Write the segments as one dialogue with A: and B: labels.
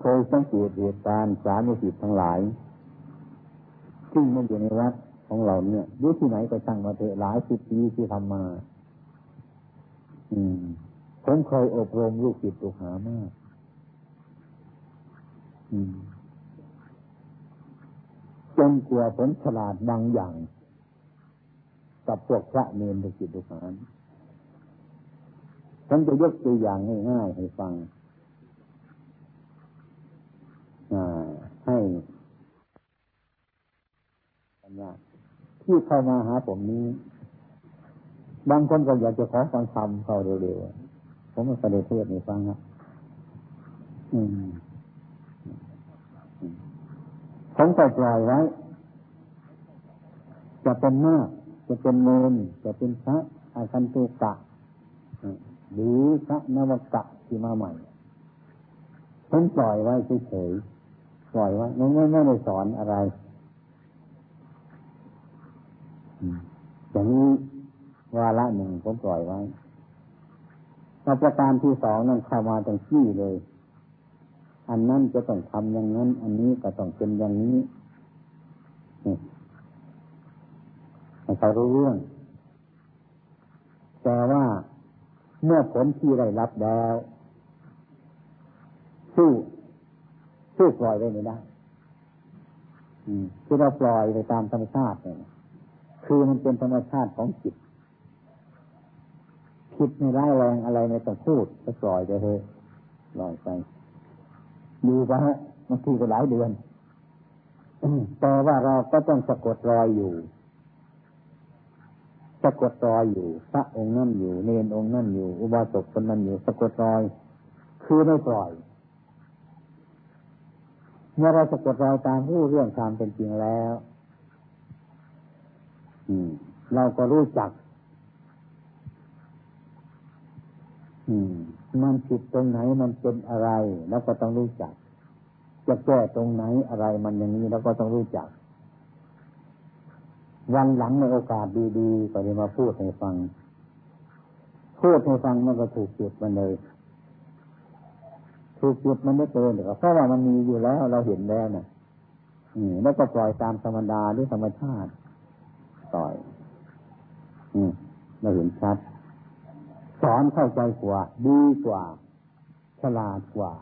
A: เคยสังเกตเหตุการณ์สามีสิททั้งหลายซึ่งมันอยู่ในวัดของเราเนี่ยอยู่ที่ไหนก็ช่างมาเถอะหลายสิบปีที่ทำมา อืมผมเคยอบรมลูกศิษย์ลูกหามากจนกลัวผมฉลาดบางอย่าง กับพวกพระเนรลูกศิษย์ลูกหาผมจะยกตัวอย่างง่ายๆให้ฟัง ให้ปัญญาที่เข้ามาหาผมนี้ บางคนก็อยากจะขอฟังธรรมเขาเร็วๆ ผมก็เลยเทศในฟังครับผมก็ปล่อยไว้ จะเป็นมากจะเป็นเนนจะเป็นพระอาคันตุกะหรือพระนวกะที่มาใหม่ผมปล่อยไว้เฉย ปล่อยไว้ไม่ไม่ไม่ได้สอนอะไรอย่างนี้วาระหนึ่งผมปล่อยไว้ประการที่สองนั่นเข้ามาตรงที่เลย อันนั้นจะต้องทำอย่างนั้น อันนี้ก็ต้องเป็นอย่างนี้ให้เขารู้เรื่อง แต่ว่าเมื่อผลที่ได้รับแล้วสู้ สู้ปล่อยไว้ไม่ได้คือเราปล่อยไปตามธรรมชาติเนี่ยคือมันเป็นธรรมชาติของจิตคิดไม่ร้ายแรงอะไรในต้องพูดก็ปล่อยไปเถอะปล่อยไปอยู่ไปฮะบางทีก็หลายเดือนแต่ว่าเราก็ต้องสะกดรอยอยู่สะกดรอยอยู่พระองค์นั่นอยู่ เนนองค์นั่นอยู่ อุบาสกคนนั้นอยู่ สะกดรอย คือไม่ปล่อย เมื่อเราสะกดรอยตามรู้เรื่องความเป็นจริงแล้วเราก็รู้จักมมันผิดตรงไหนมันเป็นอะไร แล้วก็ต้องรู้จัก จะแก้ตรงไหนอะไรมันอย่างนี้แล้วก็ต้องรู้จัก วันหลังในโอกาสดีๆก็จะมาพูดให้ฟัง พูดให้ฟังมันก็ถูกจุดมันเลย ถูกจุดมันไม่เกินหรอกเพราะว่ามันมีอยู่แล้วเราเห็นแล้วนะ่ะอืมแล้วก็ปล่อยตามธรรมดาหรือธรรมชาติปล่อย อืมเราเห็นชัดสอนเข้าใจกว่า ดีกว่า ฉลาดกว่า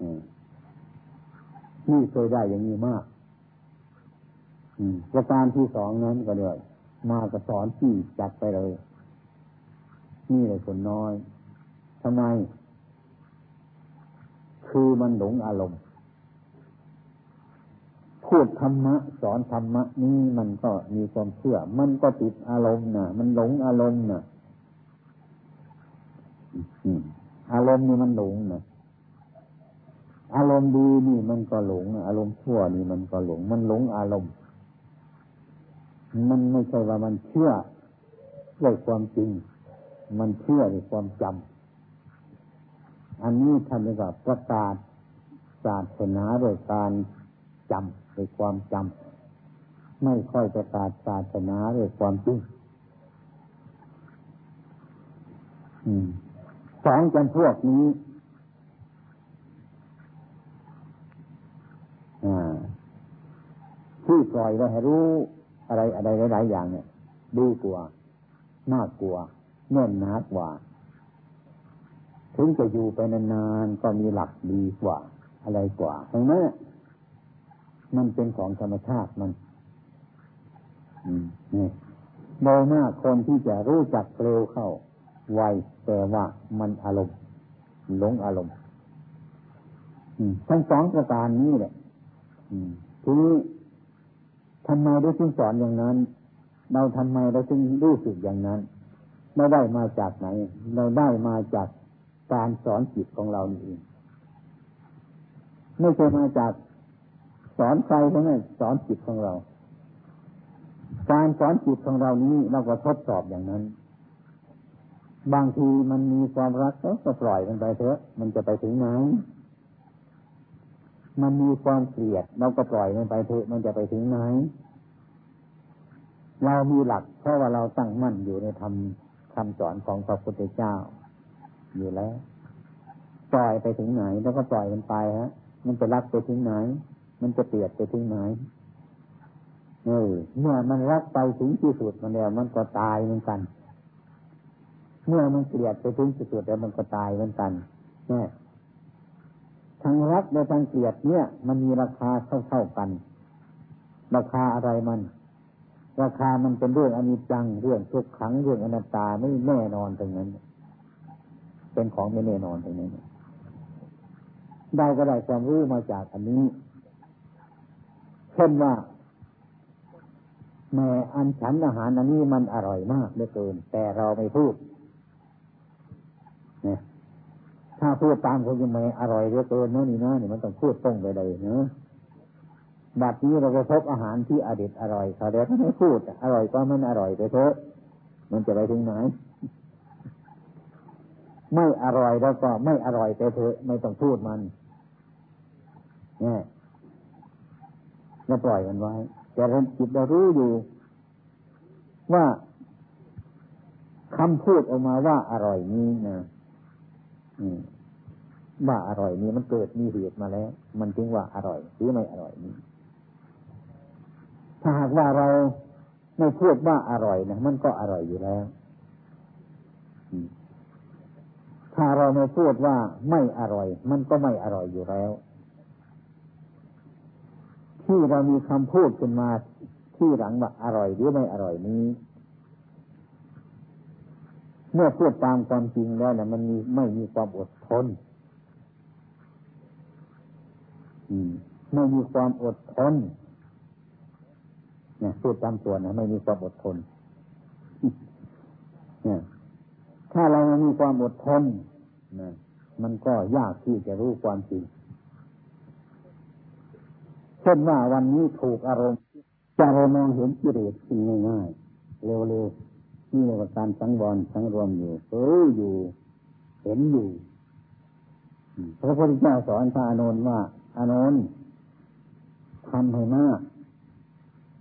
A: อืมนี่เคยได้อย่างนี้มาก อืมประการที่สองนั้นก็เลยมาก็สอนที่จัดไปเลย นี่เลยคนน้อยทำไม คือมันหลงอารมณ์ พูดธรรมะ สอนธรรมะนี่มันก็มีความเชื่อ มันก็ติดอารมณ์นะมันหลงอารมณ์นะอารมณ์นี่มันหลงนะอารมณ์ดีนี่มันก็หลง อารมณ์ชั่วนี่มันก็หลง มันหลงอารมณ์ มันไม่ใช่ว่ามันเชื่อด้วยความจริง มันเชื่อด้วยความจำ อันนี้ท่านเรียกว่าประกาศศาสนาโดยการจำโดยความจำไม่ค่อยประกาศศาสนาโดยความจริงสองจำพวกนี้ที่ปล่อยไว้ให้รู้อะไรอะไรหลายๆอย่างเนี่ย ดีกว่ามากกว่าแน่นหนากว่า ถึงจะอยู่ไปนานๆก็มีหลักดีกว่า อะไรกว่าทั้งนั้นมันเป็นของธรรมชาติมันนี่โดยมากคนที่จะรู้จักเร็วเข้า ไวแต่ว่ามันอารมณ์หลงอารมณ์ทั้งสองประการนี้แหละทีนี้ทำไมเราจึงสอนอย่างนั้น เราทำไมเราจึงรู้สึกอย่างนั้น เราได้มาจากไหน เราได้มาจาก การสอนจิตของเรานี่เองไม่ใช่มาจากสอนใครทั้งนั้นสอนจิตของเรา การสอนจิตของเรานี้เราก็ทดสอบอย่างนั้น บางทีมันมีความรักก็ปล่อยมันไปเถอะ มันจะไปถึงไหนมันมีความเกลียดเราก็ปล่อยมันไปเถอะมันจะไปถึงไหน เรามีหลักเพราะว่าเราตั้งมั่นอยู่ในธรรมคำสอนของพระพุทธเจ้า อยู่แล้ว ปล่อยไปถึงไหน แล้วก็ปล่อยมันไปฮะ มันจะรักไปถึงไหน มันจะเปลียดไปถึงไหนเออเมื่อมันรักไปถึงที่สุดมันแล้วมันก็ตายเหมือนกัน เมื่อมันเกลียดไปถึงที่สุดแล้วมันก็ตายเหมือนกันเนี่ยทั้งรักและทั้งเกลียดเนี่ย มันมีราคาเท่าเท่ากัน ราคาอะไรมัน ราคามันเป็นเรื่องอนิจจังเรื่องทุกขังเรื่องอนัตตาไม่แน่นอนตรงนั้น เป็นของไม่แน่นอนตรงนี้ได้ก็ได้ความรู้มาจากอันนี้ เช่นว่าแม่อันฉันอาหารอันนี้มันอร่อยมากเหลือเกิน แต่เราไม่พูดเนี่ยถ้าพูดตามคนยังไม่อร่อยเหลือเกินเนาะนี่นะนี่มันต้องพูดตรงไปเลยเนาะบัดนี้เราไปพบอาหารที่อดีตอร่อยเขาเดี๋ยวไม่พูด อร่อยก็มันอร่อยไปเถอะมันจะไปถึงไหน ไม่อร่อยแล้วก็ไม่อร่อยไปเถอะไม่ต้องพูดมันเนี่ยเราปล่อยมันไว้ แต่เราจิตเรารู้อยู่ ว่าคำพูดออกมาว่าอร่อยนี้นะว่าอร่อยนี้มันเกิดมีเหตุมาแล้ว มันจึงว่าอร่อยหรือไม่อร่อยนี้ ถ้าหากว่าเราไม่พูดว่าอร่อยนะมันก็อร่อยอยู่แล้ว ถ้าเราไม่พูดว่าไม่อร่อย มันก็ไม่อร่อยอยู่แล้ว ที่เรามีคำพูดขึ้นมาที่หลังว่าอร่อยหรือไม่อร่อยนี้ เมื่อพูดตามความจริงแล้วเนี่ยมันมีไม่มีความอดทนไม่มีความอดทนเนี่ยพูดตามตัวนะไม่มีความอดทนเนี่ย ถ้าเรามีความอดทนนะมันก็ยากที่จะรู้ความจริงเช่นว่าวันนี้ถูกอารมณ์จะเรามองเห็นกิเลสสิ่งง่ายๆเร็วๆนี่เรียกว่าการสังวรสังรวมอยู่เอออยู่ เห็นอยู่พระพุทธเจ้าสอนพระอานนท์ว่าอานนท์ทำให้มากจ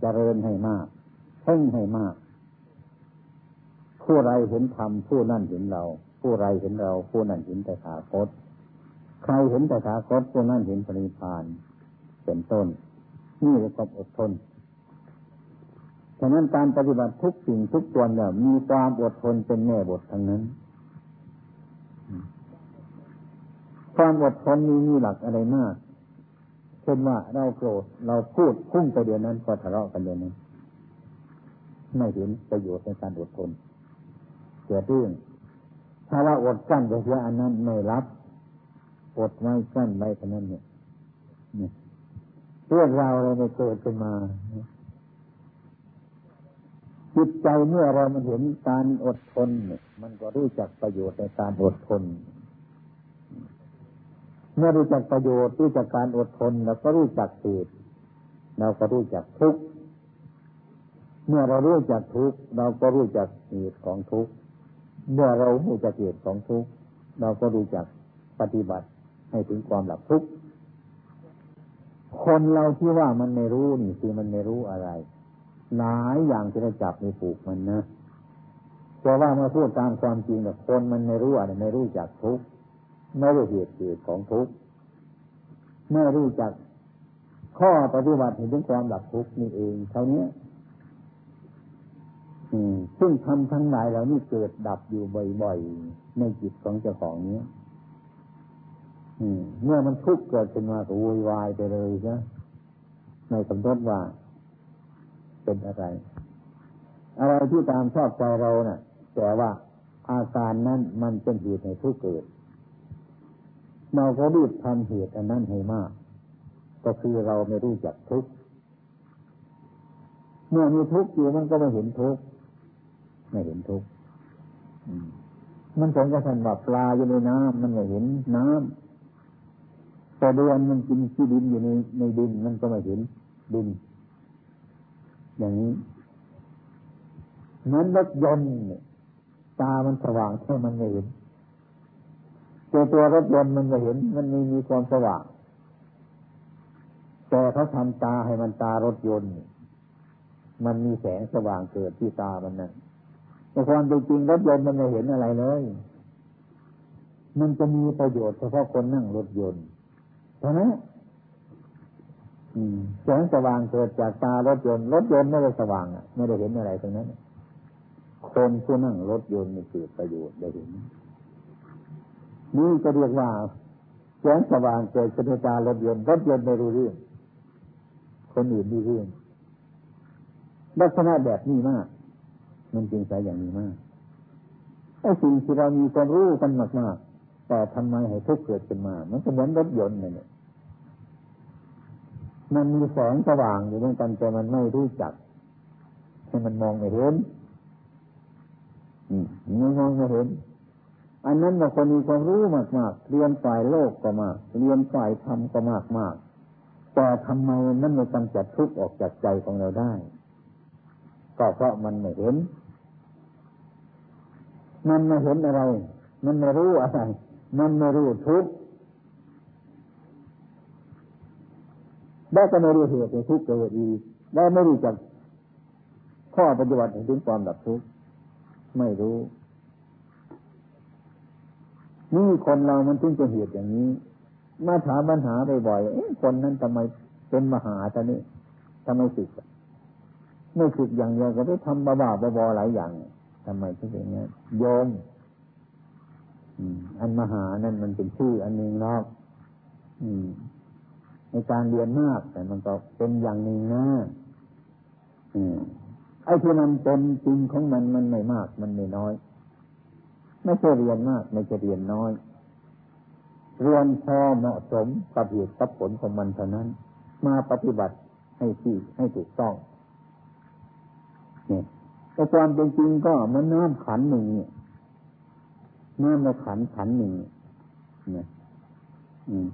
A: เจริญให้มากเพ่งให้มาก ผู้ไรเห็นธรรมผู้นั่นเห็นเรา ผู้ไรเห็นเรา ผู้นั่นเห็นแต่ขาคต ใครเห็นแต่ขาคตผู้นั่นเห็นปริพานเป็นต้น นี่คือความอดทนฉะนั้นการปฏิบัติทุกสิ่งทุกตัวเนี่ยมีความอดทนเป็นแม่บททั้งนั้น ความอดทนมีมีหลักอะไรมาก เช่นว่าเราโกรธเราพูดพุ่งไปเดียวนั้นก็ทะเลาะกันเดียวนั้น ไม่เห็นประโยชน์ในการอดทน เกิดเรื่องถ้าว่าอดกั้นไปเสียอันนั้นไม่รับ อดไว้กั้นไว้เท่านั้นเนี่ยเรื่องราวอะไรไม่เกิดขึ้นมาจิตใจเมื่อเรามันเห็นการอดทนมันก็รู้จักประโยชน์ในการอดทน เมื่อรู้จักประโยชน์รู้จักการอดทนเราก็รู้จักเหตุเราก็รู้จักทุกข์เมื่อเรารู้จักทุกข์เราก็รู้จักเหตุของทุกข์ เมื่อเรารู้จักเหตุของทุกข์เราก็รู้จักปฏิบัติให้ถึงความหลับทุกข์คนเราที่ว่ามันไม่รู้นี่คือมันไม่รู้อะไร หลายอย่างที่เราจับในปลูกมันนะแต่ว่ามาพูดตามความจริงแต่คนมันไม่รู้อะไรไม่รู้จักทุกข์ไม่รู้เหตุเกิดของทุกข์ไม่รู้จักข้อปฏิบัติถึงความดับทุกข์นี่เองเท่านี้ ซึ่งทำทั้งหลายเหล่านี้เกิดดับอยู่บ่อยๆ ในจิตของเจ้าของเนี้ยเมื่อมันทุกข์เกิดขึ้นมาก็วุ่นวายไปเลยใช่ในสมรสว่า เป็นอะไร อะไรที่ตามชอบใจเราเนะ่ะ แต่ว่าอาการนั้นมันเป็นเหตุในทุกข์เกิด เราก็รีบทำเหตุอันนั้นให้มาก ก็คือเราไม่รู้จักทุกข์เมื่อมีทุกข์อยู่มันก็ไม่เห็นทุกข์ ไม่เห็นทุกข์มันสมกับท่านว่าปลาอยู่ในน้ำมันไม่เห็นน้ำแต่เดือนมันกินขี้ดินอยู่ในในดินมันก็ไม่เห็นดิน อย่างนี้นั้นรถยนต์ตามันสว่างแค่มันไม่เห็นตัวตัวรถยนต์มันก็เห็น มันไม่มีความสว่าง แต่เขาทำตาให้มันตารถยนต์ มันมีแสงสว่างเกิดที่ตามันนั่น แต่ความจริงรถยนต์มันไม่เห็นอะไรเลย มันจะมีประโยชน์เฉพาะคนนั่งรถยนต์เท่านั้นแสงสว่างเกิดจากตารถยนต์รถยนต์ไม่ได้สว่างอะ ไม่ได้เห็นอะไรตรงนั้นคนผู้นั่งรถยนต์มีเกิดประโยชน์ได้เห็นนี่ก็เรียกว่าแสงสว่างเกิดจากตารถยนต์รถยนต์ไม่รู้เรื่องคนอื่นรู้เรื่องลักษณะแบบนี้มาก มันจริงใจอย่างนี้มากไอ้สิ่งที่เรามีความรู้กันมากๆแต่ทำไมให้ทุกข์เกิดขึ้นมา มันก็เหมือนรถยนต์เนี่ยมันมีแสงสว่างอยู่เหมือนกันแต่มันไม่รู้จักให้มันมองไม่เห็นไม่มองไม่เห็น อันนั้นบาคนมีความรู้มากๆเรียนฝ่ายโลกก็มาก เรียนฝ่ายธรรมก็มากมากแต่ทำไมนั่นไม่กำจัดทุกข์ออกจากใจของเราได้ ก็เพราะมันไม่เห็น มันไม่เห็นอะไร มันไม่รู้อะไร มันไม่รู้ทุกข์ได้ก็ไม่รู้เหตุในทุกข์เกิดอีกได้ไม่รู้จักข้อปฏิบัติถึงความดับทุกข์ไม่รู้นี่คนเรามันถึงจะเหตุอย่างนี้ มาถามปัญหาบ่อยๆคนนั้นทำไมเป็นมหาตอนนี้ทำไมสึก ไม่สึกอย่างเดียวก็ไปทำบ้าๆบอๆหลายอย่างทำไมถึงเป็นอย่างนี้โยมอันมหานั่นมันเป็นชื่ออันหนึ่งเนาะในการเรียนมาก แต่มันก็เป็นอย่างหนึ่งนะไอ้ที่มันเป็นจริงของมันมันไม่มาก มันไม่น้อย ไม่ใช่เรียนมาก ไม่ใช่เรียนน้อย เรียนพอเหมาะสมกับเหตุกับผลของมันเท่านั้น มาปฏิบัติให้ที่ให้ถูกต้อง นี่แต่ความเป็นจริงก็มันน้ำขันหนึ่งเนี่ยน้ำในขันขันหนึ่งเนี่ยอืม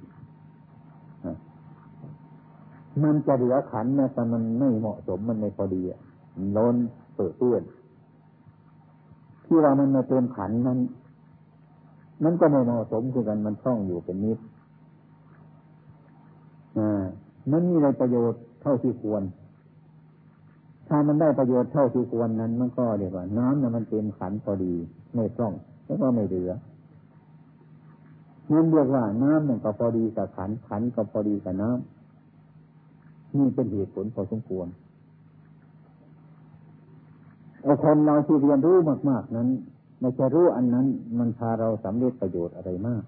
A: มันจะเหลือขันนะแต่มันไม่เหมาะสมมันไม่พอดีอะล้นเปื้อเปื้อนที่ว่ามันมาเต็มขันนั้นมันก็ไม่เหมาะสมคือกันมันช่องอยู่เป็นนิดอ่ามันมีอะไรประโยชน์เท่าที่ควร ถ้ามันได้ประโยชน์เท่าที่ควรนั้น มันก็เรียกว่า น้ำนะมันเต็มขันพอดี ไม่ช่องแล้วก็ไม่เหลือนั่นเรียกว่าน้ำมันก็พอดีกับขันขันก็พอดีกับน้ำนี่เป็นเหตุผลพอสมควรไอ้คนเราที่เรียนรู้มาก ๆ นั้นไม่ใช่รู้อันนั้น มันพาเราสำเร็จประโยชน์อะไรมาก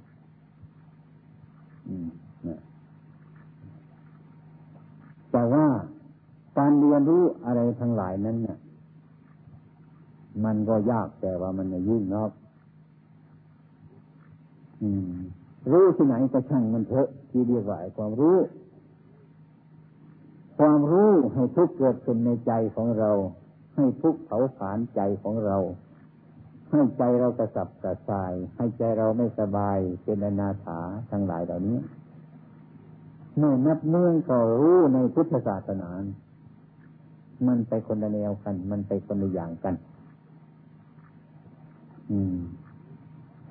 A: อืมแต่ว่าการ เรียนรู้อะไรทั้งหลายนั้นเนี่ยมันก็ยากแต่ว่ามันยุ่งนอกรู้ที่ไหนก็ช่างมันเถอะที่เรียกว่าความรู้ ความรู้ให้ทุกเกิดขึ้นในใจของเรา ให้ทุกเผาผลาญใจของเรา ให้ใจเรากระสับกระส่าย ให้ใจเราไม่สบายเป็นอนาถาทั้งหลายเหล่านี้เมื่อนับเนื่องก็รู้ในพุทธศาสนา มันไปคนละแนวกัน มันไปคนละอย่างกัน อืม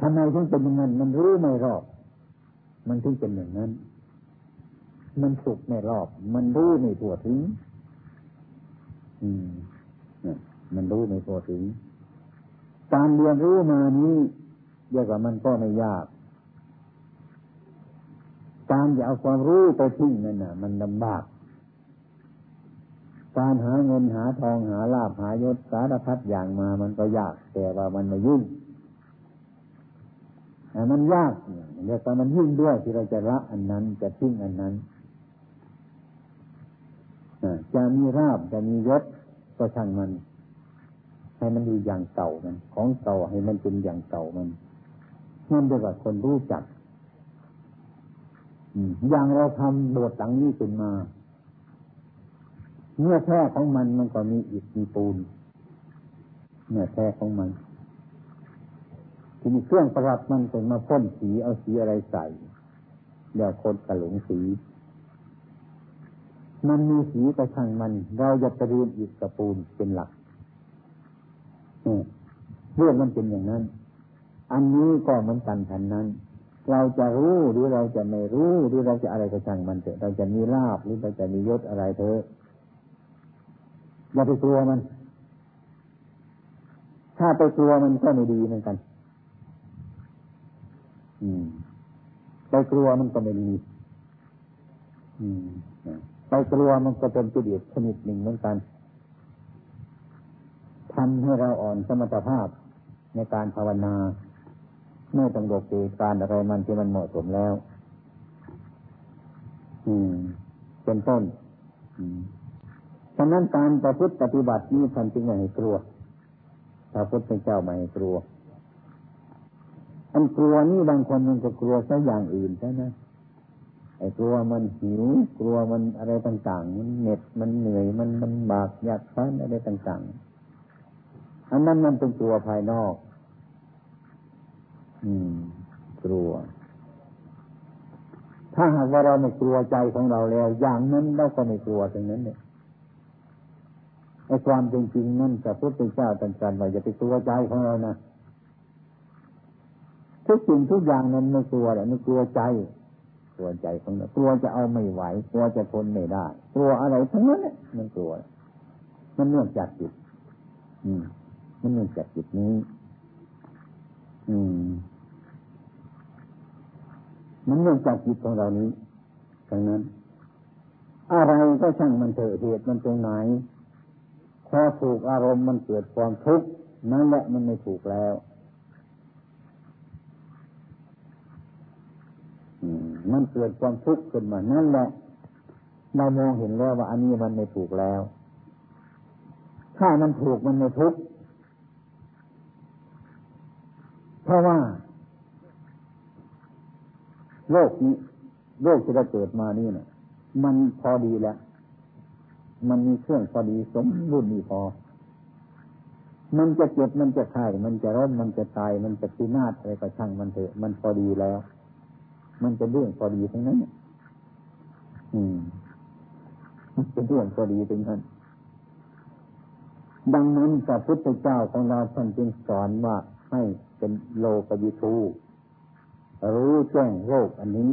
A: ทำไมถึงเป็นอย่างนั้น มันรู้ไม่รอบ มันถึงเป็นอย่างนั้น มันสุกไม่รอบ มันรู้ไม่ทั่วถึง อืมเนี่ยมันรู้ในตัวถึง การเรียนรู้มานี้เรียกว่ามันก็ไม่ยาก การจะเอาความรู้ไปทิ้งนั่นน่ะ มันลำบาก การหาเงินหาทองหาลาภหายศสารพัดอย่างมามันก็ยาก แต่ว่ามันไม่ยุ่งแต่มันยากเรียกว่มันยุ่งด้วยที่เราจะละอันนั้นจะทิ้งอันนั้นจะมีราบจะมียศก็ช่างมัน ให้มันอยู่อย่างเก่ามัน ของเก่าให้มันเป็นอย่างเก่ามันนั่นเรียกว่าคนรู้จักอย่างเราทำโบสถ์หลังนี้ขึ้นมา เมื่อแท้ของมันมันก็มีอิฐมีปูนเมื่อแท้ของมันทีนี้เครื่องประดับมันเป็นมาพ่นสีเอาสีอะไรใส่เดี๋ยวคนกระหลงสี มันมีสีกระช่างมัน เราจะไปเรียนอิฐกระปูนเป็นหลักเรื่องมันเป็นอย่างนั้น อันนี้ก็เหมือนกันทันนั้น เราจะรู้หรือเราจะไม่รู้หรือเราจะอะไรกระช่างมันเถอะเราจะมีลาบหรือเราจะมียศอะไรเถอะ อย่าไปกลัวมัน ถ้าไปกลัวมันก็ไม่ดีเหมือนกัน อืม ไปกลัวมันก็ไม่ดี อืมไปกลัวมันก็เป็นกิเลสชนิดหนึ่งเหมือนกันทำให้เราอ่อนสมรรถภาพในการภาวนาไม่ต้องหลบเหตุการอะไรมันที่มันเหมาะสมแล้ว อืม เป็นต้น อืมะนั้นการประพฤติปฏิบัตินี้ท่านจึงไม่ให้กลัวพระพุทธเจ้าไม่ให้กลัวอันกลัวนี่บางคนมันก็กลัวซะอย่างอื่นใช่ไหมไอ้กลัวมันหิวกลัวมันอะไรต่างๆมันเหน็ดมันเหนื่อยมันมันบากอยากฟันอะไรต่างๆ อันนั้นมันเป็นกลัวภายนอก อืม กลัว ถ้าหากว่าเราไม่กลัวใจของเราแล้ว อย่างนั้นเราก็ไม่กลัวตรงนั้นเนี่ย ไอ้ความจริงๆนั่นพระพุทธเจ้าตรัสว่าอย่าไปกลัวใจของเรานะทุกสิ่งทุกอย่างนั้นไม่กลัวแหละไม่กลัวใจกลัวใจของเรากลัวจะเอาไม่ไหวกลัวจะทนไม่ได้กลัวอะไรทั้งนั้นนี่ยมันกลัว มันเนื่องจากจิต อืม มันเนื่องจากจิตนี้ อืม มันเนื่องจากจิตของเรานี้ดังนั้น อะไรก็ช่างมันเถอะเหตุมันตรงไหน พอถูกอารมณ์มันเกิดความทุกข์นั่นแหละมันไม่ถูกแล้วมันเกิดความทุกข์ขึ้นมานั่นแหละเรามองเห็นแล้วว่าอันนี้มันไม่ถูกแล้ว ถ้ามันถูกมันไม่ทุกข์เพราะว่า โลกนี้ โลกที่เราเกิดมานี่เนะมันพอดีแล้ว มันมีเครื่องพอดีสมบูรณ์มีพอ มันจะเจ็บมันจะไข้มันจะร้อนมันจะตาย มันจะพินาศอะไรก็ช่างมันเถอะมันพอดีแล้ว มันเป็นเรื่องพอดีทั้งนั้นอืมเป็นเรื่องพอดีทั้งนั้นดังนั้นพระพุทธเจ้าของเราท่านจึงสอนว่าให้เป็นโลกวิทูรู้แจ้งโลกอันนี้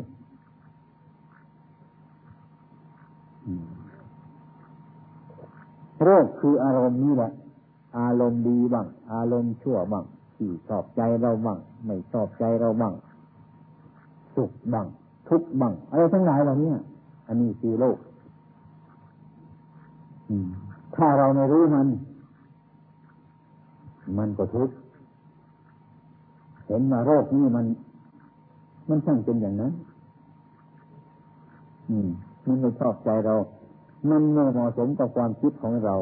A: โรคคืออารมณ์นี้แหละ อารมณ์ดีบ้าง อารมณ์ชั่วบ้างที่ชอบใจเราบ้างไม่ชอบใจเราบ้างสุขบ้างทุกข์บ้างอะไรทั้งหลายเหล่านี้อันนี้คือโลกถ้าเราไม่รู้มัน มันก็ทุกข์เห็นมาโรคนี้มัน มันช่างเป็นอย่างนั้น อืม มันไม่ชอบใจเรา มันไม่เหมาะสมกับความคิดของเรา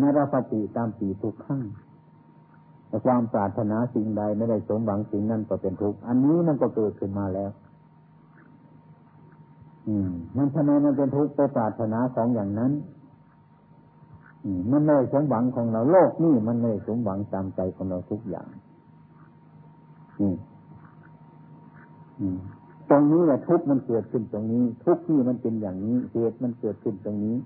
A: นรปฏิตามปีทุกขั้งแต่ความปรารถนาสิ่งใดไม่ได้สมหวังสิ่งนั้นก็เป็นทุกข์อันนี้มันก็เกิดขึ้นมาแล้ว อืม มันทำไมมันเป็นทุกข์ไปปรารถนาของอย่างนั้นอืมมันไม่สมหวังของเราโลกนี่มันไม่สมหวังตามใจของเราทุกอย่าง อืม อืม ตรงนี้แหละทุกข์มันเกิดขึ้นตรงนี้ ทุกข์ที่มันเป็นอย่างนี้เหตุมันเกิดขึ้นตรงนี้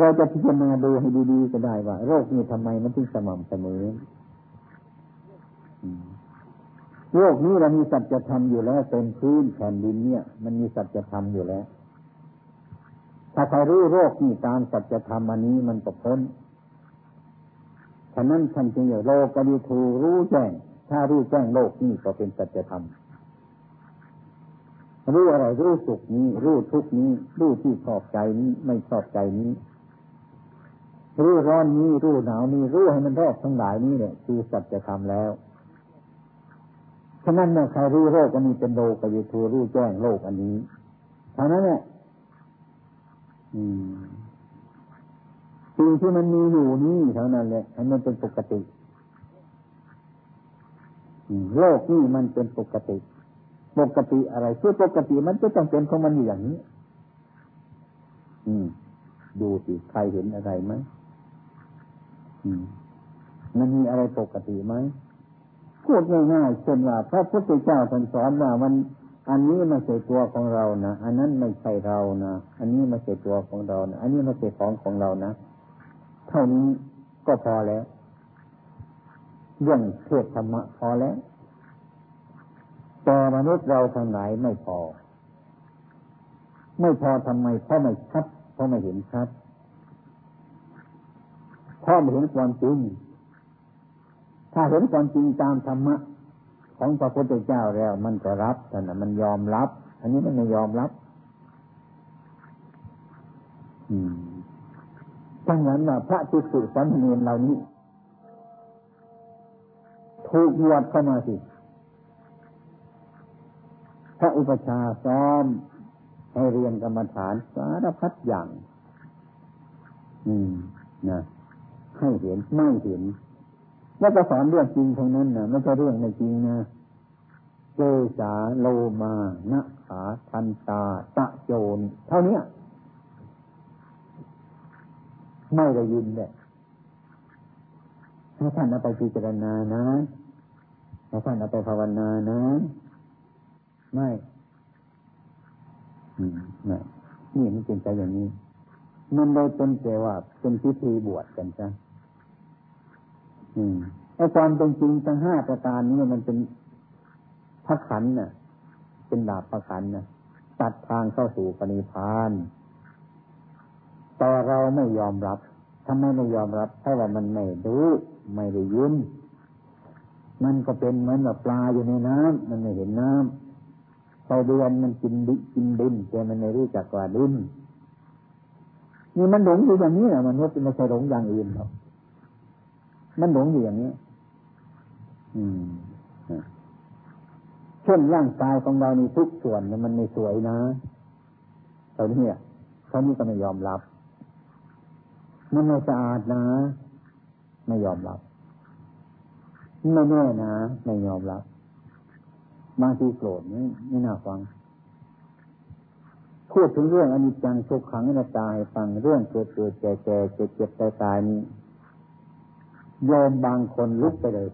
A: เราจะพิจารณาดูให้ดีๆก็ได้ว่า โรคนี้ทำไมมันถึงสม่ำเสมอโรคนี้เรามีสัจธรรมอยู่แล้วเป็นพื้นแผ่นดินเนี่ย มันมีสัจธรรมอยู่แล้ว ถ้าใครรู้โรคนี้ตามสัจธรรมอันนี้มันก็พ้น ฉะนั้นท่านจึงอย่าโลกดิทูรู้แจ้ง ถ้ารู้แจ้งโลกนี้ก็เป็นสัจธรรมรู้อะไรรู้สุขนี้ รู้ทุกนี้ รู้ที่ชอบใจนี้ไม่ชอบใจนี้ รู้ร้อนนี้ รู้หนาวนี้ รู้ให้มันรอบทั้งหลายนี้เนี่ยคือสัจธรรมแล้วฉะนั้นเนี่ยใครรู้โลกอันนี้เป็นโลกวิทูรู้แจ้งโลกอันนี้เท่านั้นเนี่ย สิ่งที่มันมีอยู่นี่เท่านั้นแหละให้มันเป็นปกติโลกนี่มันเป็นปกติ ปกติอะไรคือปกติมันก็ต้องเป็นของมันอย่างนี้ อืม ดูสิใครเห็นอะไรไหมมันมีอะไรปกติไหมพูดง่ายๆเช่นว่าพระพุทธเจ้าท่านสอนว่ามัน อันนี้ไม่ใช่ตัวของเรานะอันนั้นไม่ใช่เรานะอันนี้ไม่ใช่ตัวของเรานะอันนี้ไม่ใช่ของของเรานะ เท่านี้ก็พอแล้ว เรื่องเทศธรรมะพอแล้ว แต่มนุษย์เราทั้งหลายไม่พอ ไม่พอทำไมเพราะไม่ชัดเพราะไม่เห็นชัดเพราะไม่เห็นความจริงถ้าเห็นความจริงตามธรรมะของพระพุทธเจ้าแล้ว มันก็รับแต่นะมันยอมรับ อันนี้มันไม่ยอมรับ อืม ดังนั้นว่าพระจิสุสัมเนรเหล่านี้ ถูกบวชเข้ามาสิพระอุปชาซ้อมให้เรียนกรรมฐานสารพัดอย่าง อืมนะให้เห็นไม่เห็นแล้วก็สอนเรื่องจริงทั้งนั้นนะไม่ใช่เรื่องไม่จริงนะเจสาโลมานะขาทันตาตะโจนเท่านี้ ไม่ได้ยินเลยให้ท่านเอาไปพิจารณานะให้ท่านเอาไปภาวนานะ ไม่นี่นี่มันเป็นใจอย่างนี้ มันเลยเป็นแต่ว่าเป็นพิธีบวชกันใช่ไอ้ความเป็นจริงทั้งห้าประการนี้มันเป็นพระขันน่ะ เป็นดาบพระขันน่ะตัดทางเข้าสู่ปณิพาน แต่เราไม่ยอมรับทำไมไม่ยอมรับ เพราะว่ามันไม่รู้ไม่ได้ยินมันก็เป็นเหมือนแบบปลาอยู่ในน้ำมันไม่เห็นน้ำไฟเดือนมันกินดิกินดินแต่มันไม่รู้จักว่าดินนี่มันหลงอยู่อย่างนี้นะมันไม่ใช่หลงอย่างอื่นหรอกมันหลงอยู่อย่างนี้ อืมเช่นร่างกายของเรานี่ทุกส่วนเนี่ยมันไม่สวยนะตอนนี้เขานี่ก็ไม่ยอมรับ มันไม่สะอาดนะ ไม่ยอมรับไม่แน่นะ ไม่ยอมรับบางทีโกรธไม่ไม่น่าฟัง พูดถึงเรื่องอนิจจังทุกขังอนัตตาให้ฟังเรื่องเกิดเกิดแก่แก่เจ็บเจ็บตายตายนี้ยอมบางคนลุกไปเลย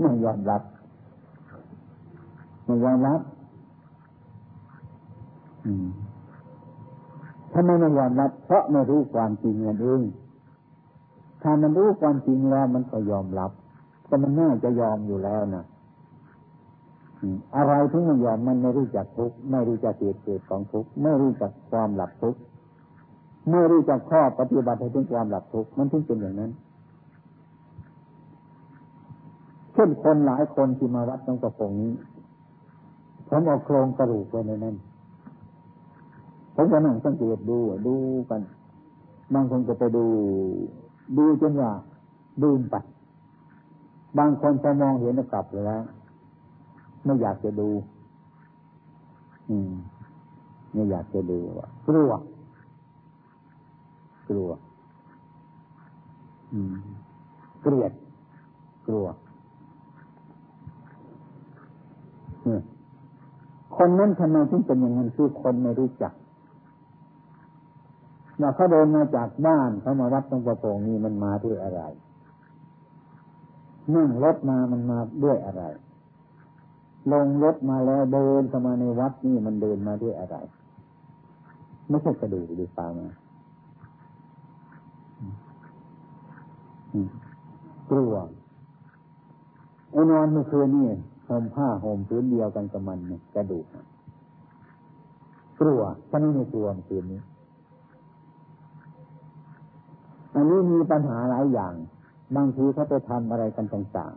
A: ไม่ยอมรับไม่ยอมรับ อืม ทำไมไม่ยอมรับ เพราะไม่รู้ความจริงนั่นเองถ้ามันรู้ความจริงแล้วมันก็ยอมรับ ก็มันน่าจะยอมอยู่แล้วนะอะไรที่มันยอมมันไม่รู้จักทุกข์ไม่รู้จักเหตุเกิดของทุกข์ไม่รู้จักความหลับทุกข์ไม่รู้จักข้อปฏิบัติให้ถึงความหลับทุกข์มันถึงเป็นอย่างนั้นเช่นคนหลายคนที่มาวัดตรงกระพงนี้ผมเอาโครงกระดูกไว้ในนั้น ผมก็นั่งสังเกตดูดูกัน บางคนก็ไปดู ดูจนว่าดูไปบางคนพอมองเห็นกลับแล้วไม่อยากจะดู อืม ไม่อยากจะดูว่ากลัวกลัว อืมเกลียด กลัวคนนั้นทำไมถึงเป็นอย่างนั้นคือคนไม่รู้จัก ว่าเขาเดินมาจากบ้านเขามาวัดตรงประโปงนี้มันมาด้วยอะไรนั่งรถมามันมาด้วยอะไร ลงรถมาแล้วเดินเข้ามาในวัดนี่มันเดินมาด้วยอะไร ไม่ใช่กระดูกหรือเปล่ามากลัวไอ้นอนเมื่อคืนนี่ห่มผ้าห่มพื้นเดียวกันกับมันเนี่ยกระดูกกลัวฉันไม่กลัวเมื่อคืนนี้ อันนี้มีปัญหาหลายอย่าง บางทีเขาไปทำอะไรกันต่าง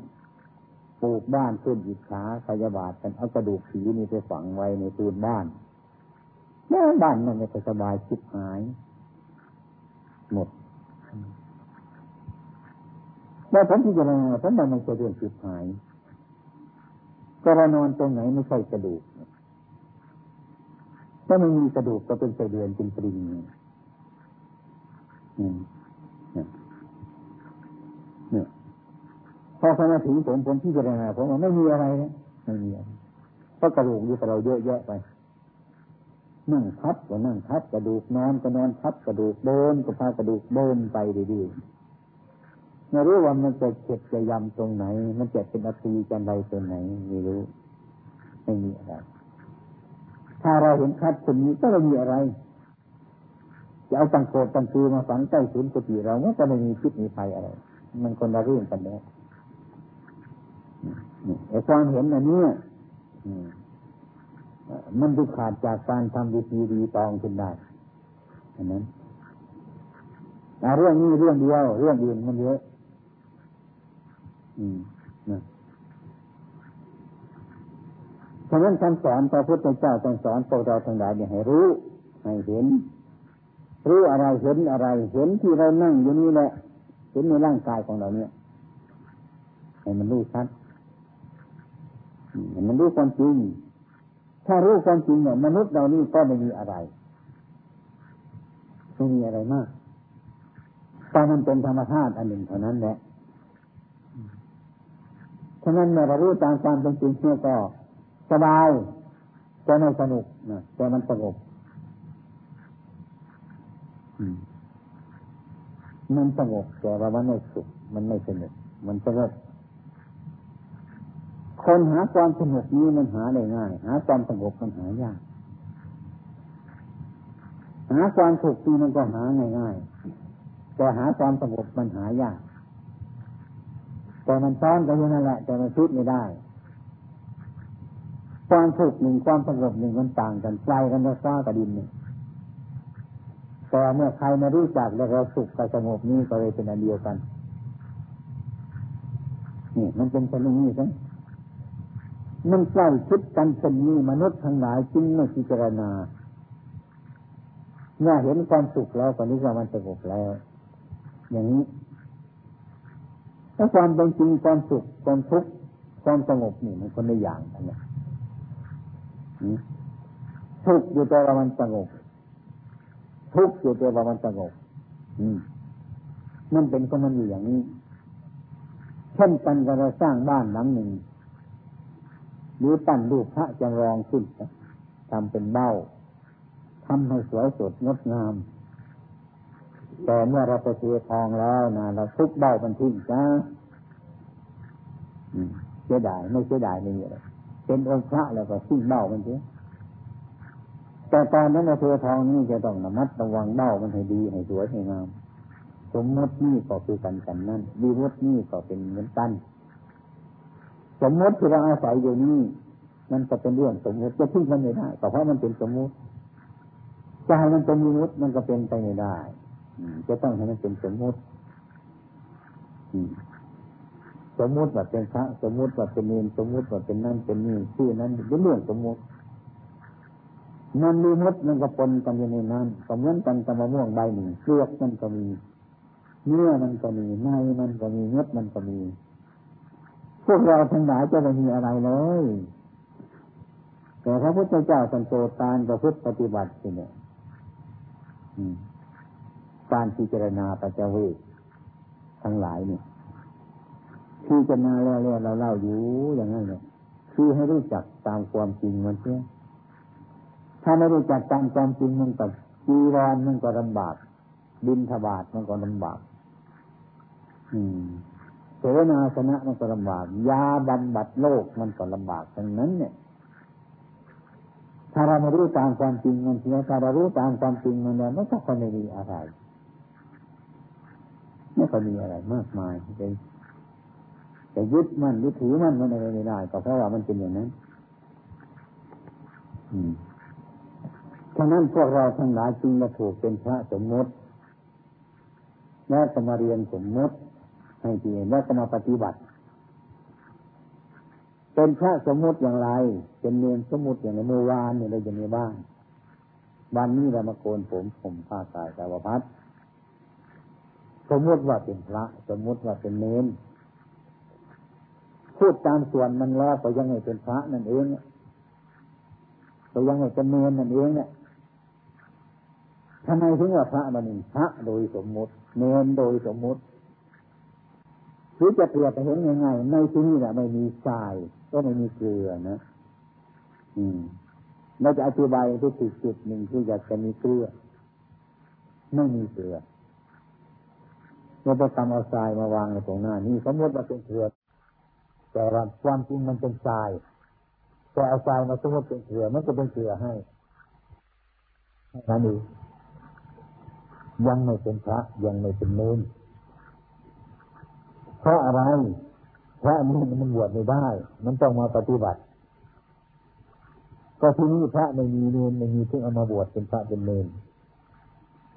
A: ๆ ปลูกบ้านขึ้นอิจฉาพยาบาทกันเอากระดูกผีนี่ไปฝังไว้ในตูนบ้านแม่บ้านมันไม่สบายชิบหาย หมดแล้วผมที่จะมาทำไมมันจะเรื่องชิบหายก็เรานอนตรงไหนไม่ใช่กระดูกถ้าไม่มีกระดูกก็เป็นไสเดือนเป็นปริงอืมเนี่ย พอเขามาถึงผมผมที่จะได้ผมว่าไม่มีอะไรนะไม่มีอะไรเพราะกระดูกอยู่กับเราเยอะแยะไปนั่งทับก็นั่งทับกระดูกนอนก็นอนทับกระดูกเดินก็พากระดูกเดินไปดีๆไม่รู้ว่ามันจะเจ็บจะยำตรงไหน มันจะเป็นอตีจะอะไรตรงไหนไม่รู้ไม่มีอะไรถ้าเราเห็นคัดคนนี้ก็ไม่มีอะไรจะเอาตังโกดตังคือมาฝังใต้ศูนย์สติเราก็ไม่มีพิษมีภัยอะไร มันคนละเรื่องกันแล้ว ไอ้ความเห็นอันนี้มันดูขาดจากการทำวิธีดีตองขึ้นได้อันนั้นเรื่องนี้เรื่องเดียว เรื่องอื่นมันเยอะอืมนะฉะนั้นคำสอนพระพุทธเจ้าต้องสอนพวกเราทั้งหลายเนี่ยให้รู้ ให้เห็น รู้อะไรเห็นอะไร เห็นที่เรานั่งอยู่นี่แหละ เห็นในร่างกายของเราเนี่ย ให้มันรู้ชัด มันรู้ความจริง ถ้ารู้ความจริงเนี่ยมนุษย์เรานี่ก็ไม่มีอะไรไม่มีอะไรมากแต่มันเป็นธรรมชาติอันหนึ่งเท่านั้นแหละฉะนั้นเมื่อเรารู้ตามความเป็นจริงเนี่ยก็สบายแต่ไม่สนุกนะแต่มันสงบมันสงบแต่ว่ามันไม่สุขมันไม่สนุกมันสงบ คนหาความสงบนี้มันหาได้ง่าย หาความสงบมันหายาก หาความสุขนี้มันก็หาง่ายๆแต่หาความสงบมันหายาก แต่มันซ้อนกันอยู่นั่นแหละ แต่มันคิดไม่ได้ ความสุขหนึ่งความสงบหนึ่งมันต่างกันไกลกันจะฟ้ากับดินเนี่ยแต่เมื่อใครมารู้จักแล้วเราสุขกับสงบนี้ก็เลยเป็นอันเดียวกัน นี่มันเป็นเช่นนี้ใช่ไหม มันใกล้คิดกันเป็นนี้มนุษย์ทั้งหลายจึงไม่พิจารณาเมื่อเห็นความสุขแล้วตอนนี้ว่ามันสงบแล้ว อย่างนี้ถ้าความเป็นจริงความสุขความทุกข์ความสงบนี่มันคนละอย่างกันเนี่ยทุกอยู่แต่ว่ามันสงบทุกข์อยู่แต่ว่ามันสงบมันเป็นก็มันอยู่อย่างนี้ เช่นกันกับเราสร้างบ้านหลังหนึ่ง หรือตั้งรูปพระจำลองขึ้นทำเป็นเบ้าทำให้สวยสดงดงาม แต่เมื่อเราไปเททองแล้วนะเราทุบเบ้ามันทิ้งจ้าเสียดายไม่เสียดายไม่มีอะไรเป็นองค์พระแล้วก็ทิ้งเบ้ามันเสียแต่ตอนนั้นเราเททองนี่จะต้องระมัดระวังเบ้ามันให้ดีให้สวยให้งาม สมมตินี่ก็คือกันกันนั่นวิมุตินี่ก็เป็นเหมือนกัน สมมติที่เราอาศัยอยู่นี่มันก็เป็นเรื่องสมมติจะทิ้งมันไม่ได้เพราะมันเป็นสมมติจะให้มันเป็นวิมุติมันก็เป็นไปไม่ได้จะต้องให้มันเป็นสมมติสมมติว่าเป็นพระสมมติว่าเป็นเนรสมมติว่าเป็นนั่นเป็นนี่ชื่อนั้นเป็นเรื่องสมมติมันมีมดมันก็ปนกันอยู่ในนั้นก็เหมือนกันกับมะม่วงใบหนึ่งเปลือกมันก็มีเนื้อมันก็มีในมันก็มีเม็ดมันก็มี พวกเราทั้งหลายจะไม่มีอะไรเลย แต่พระพุทธเจ้าสันโตตานประพฤติปฏิบัติเนี่ยการพิจารณาปัจจเวกทั้งหลายเนี่ยพิจารณาแล้วเราเล่าอยู่อย่างนั้นเนี่ยคือให้รู้จักตามความจริงมันเสียถ้าไม่รู้จักตามความจริงมันก็จีรอนมันก็ลำบาก บินทบาทมันก็ลำบาก อืม เสนาสนะมันก็ลำบาก ยาบำบัดโรคมันก็ลำบากทั้งนั้น เนี่ย ถ้าเราไม่รู้ตามความจริงมันเสียถ้าเรารู้ตามความจริงมันแล้วไม่ต้องไม่มีอะไรไม่ก็มีอะไรมากมายเลยแต่ยึดมันยึดถือมันมันอะไรไม่ได้ก็เพราะว่ามันเป็นอย่างนั้น อืมฉะนั้นพวกเราทั้งหลายจึงมาถูกเป็นพระสมมติ แล้วก็มาเรียนสมมติ ให้ดีแล้วก็มาปฏิบัติ เป็นพระสมมติอย่างไร เป็นเนรสมมติอย่างในเมื่อวานเนี่ยเราจะมีบ้างวันนี้เรามาโกนผมผมผ้าสายสาวพัดสมมติว่าเป็นพระ สมมติว่าเป็นเนรพูดตามส่วนมันแล้วก็ยังไงเป็นพระนั่นเองก็ยังไงเป็นเนรนั่นเองเนี่ยทำไมถึงว่าพระมันพระโดยสมมติ เนนโดยสมมติ หรือจะเปรียบไปเห็นง่ายๆในที่นี้แหละไม่มีทราย ก็ไม่มีเกลือนะ อืมเราจะอธิบายที่จุดจุดหนึ่งที่อยากจะมีเกลือ ไม่มีเกลือเราไปทำเอาทรายมาวางในตรงหน้านี่สมมติว่าเป็นเกลือแต่ความจริงมันเป็นทรายแต่เอาทรายมาสมมติเป็นเกลือ มันก็เป็นเกลือให้นั่นเองยังไม่เป็นพระยังไม่เป็นเนร เพราะอะไรพระนี่มันบวชไม่ได้ มันต้องมาปฏิบัติ ก็ที่นี่พระไม่มีเนรไม่มีที่เอามาบวชเป็นพระเป็นเนร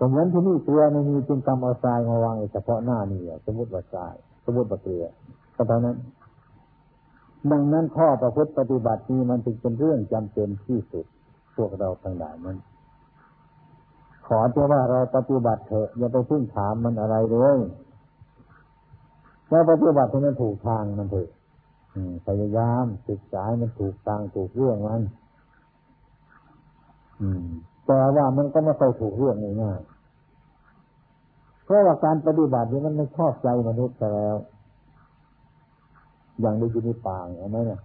A: สมมติที่นี่เกลือไม่มีจึงกำเอาทรายมาวางเฉพาะหน้านี่สมมติว่าทราย สมมติว่าเกลือก็เท่านั้นดังนั้นข้อประพฤติปฏิบัตินี้มันจึงเป็นเรื่องจำเป็นที่สุด พวกเราทั้งหลายนั้นขอเจ้าว่าเราปฏิบัติเถอะอย่าไปพึ่งถามมันอะไรเลย แล้วปฏิบัติให้มันถูกทางมันเถอะพยายามศึกษาให้มันถูกทางถูกเรื่องมันแต่ว่ามันก็ไม่ค่อยถูกเรื่องง่ายเพราะว่าการปฏิบัตินี้มันไม่ชอบใจมนุษย์แล้ว อย่างได้ยินในป่าเห็นไหมเนี่ย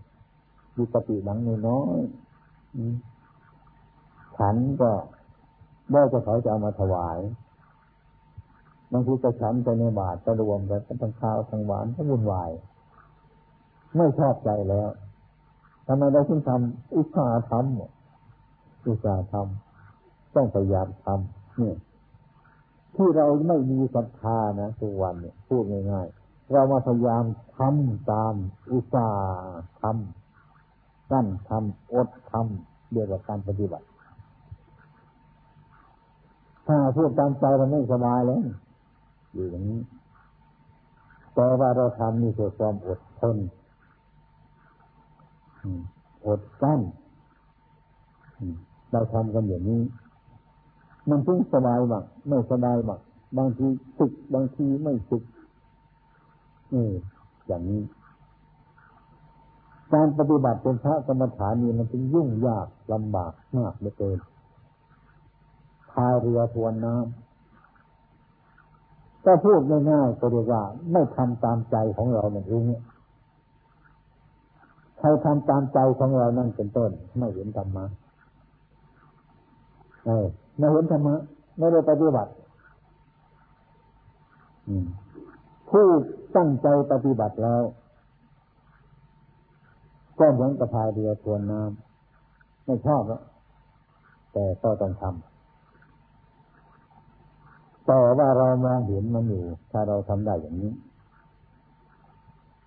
A: มีปฏิบังน้อยฉันก็ได้จะเขาจะเอามาถวาย บางทีจะฉันไปในบาทจะรวมกันทั้งข้าวทั้งหวานทั้งวุ่นวาย ไม่ชอบใจแล้วทำไมเราถึงทำอุตสาห์ทำอุตสาห์ทำต้องพยายามทำเนี่ยที่เราไม่มีศรัทธานะทุกวันเนี่ยพูดง่ายๆเรามาพยายามทำตามอุตสาห์ทำกั้นทำอดทำเดียวกับการปฏิบัติ ถ้าพูดตามใจมันไม่สบายแล้ว อยู่อย่างนี้แต่ว่าเราทำนี่เพื่อความอดทนอดกั้นเราทำกันอย่างนี้ มันเพิ่งสบายบ้างไม่สบายบ้างบางทีสึกบางทีไม่สึกเอออย่างนี้ การปฏิบัติเป็นพระกรรมฐานนี่มันจึงยุ่งยากลำบากมากเหลือเกินพายเรือทวนน้ำ ก็พูดง่ายๆก็เรียกว่า ไม่ทำตามใจของเราเนี่ยเองใครทำตามใจของเรานั่นเป็นต้น ไม่เห็นธรรมะเออไม่เห็นธรรมะไม่ได้ปฏิบัติผู้ตั้งใจปฏิบัติแล้วก็เหมือนกับพายเรือทวนน้ำไม่ชอบแล้วแต่ก็ต้องทำ แต่ว่าเรามองเห็นมันอยู่ ถ้าเราทำได้อย่างนี้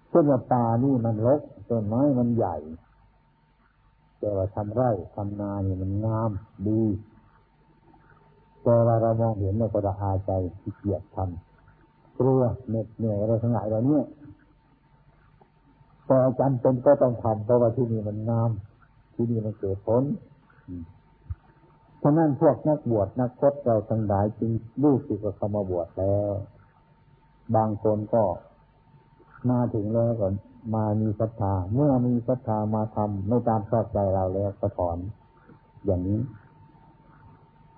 A: เช่นว่าป่านี่มันรกต้นไม้มันใหญ่ แต่ว่าทำไร่ทำนาเนี่ยมันงามดีแต่ว่าเรามองเห็นเราก็ระอาใจที่เกียดทำกลัวเหน็ดเหนื่อยอะไรทั้งหลายเหล่านี้แต่จำเป็นก็ต้องทำเพราะว่าที่นี่มันงาม ที่นี่มันเกิดผล ฉะนั้นพวกนักบวชนักพจเราทั้งหลายจึงรู้สึกว่าเขามาบวชแล้ว บางคนก็มาถึงแล้วก็มามีศรัทธาเมื่อมีศรัทธามาทำไม่ตามชอบใจเราแล้วก็ถอน อย่างนี้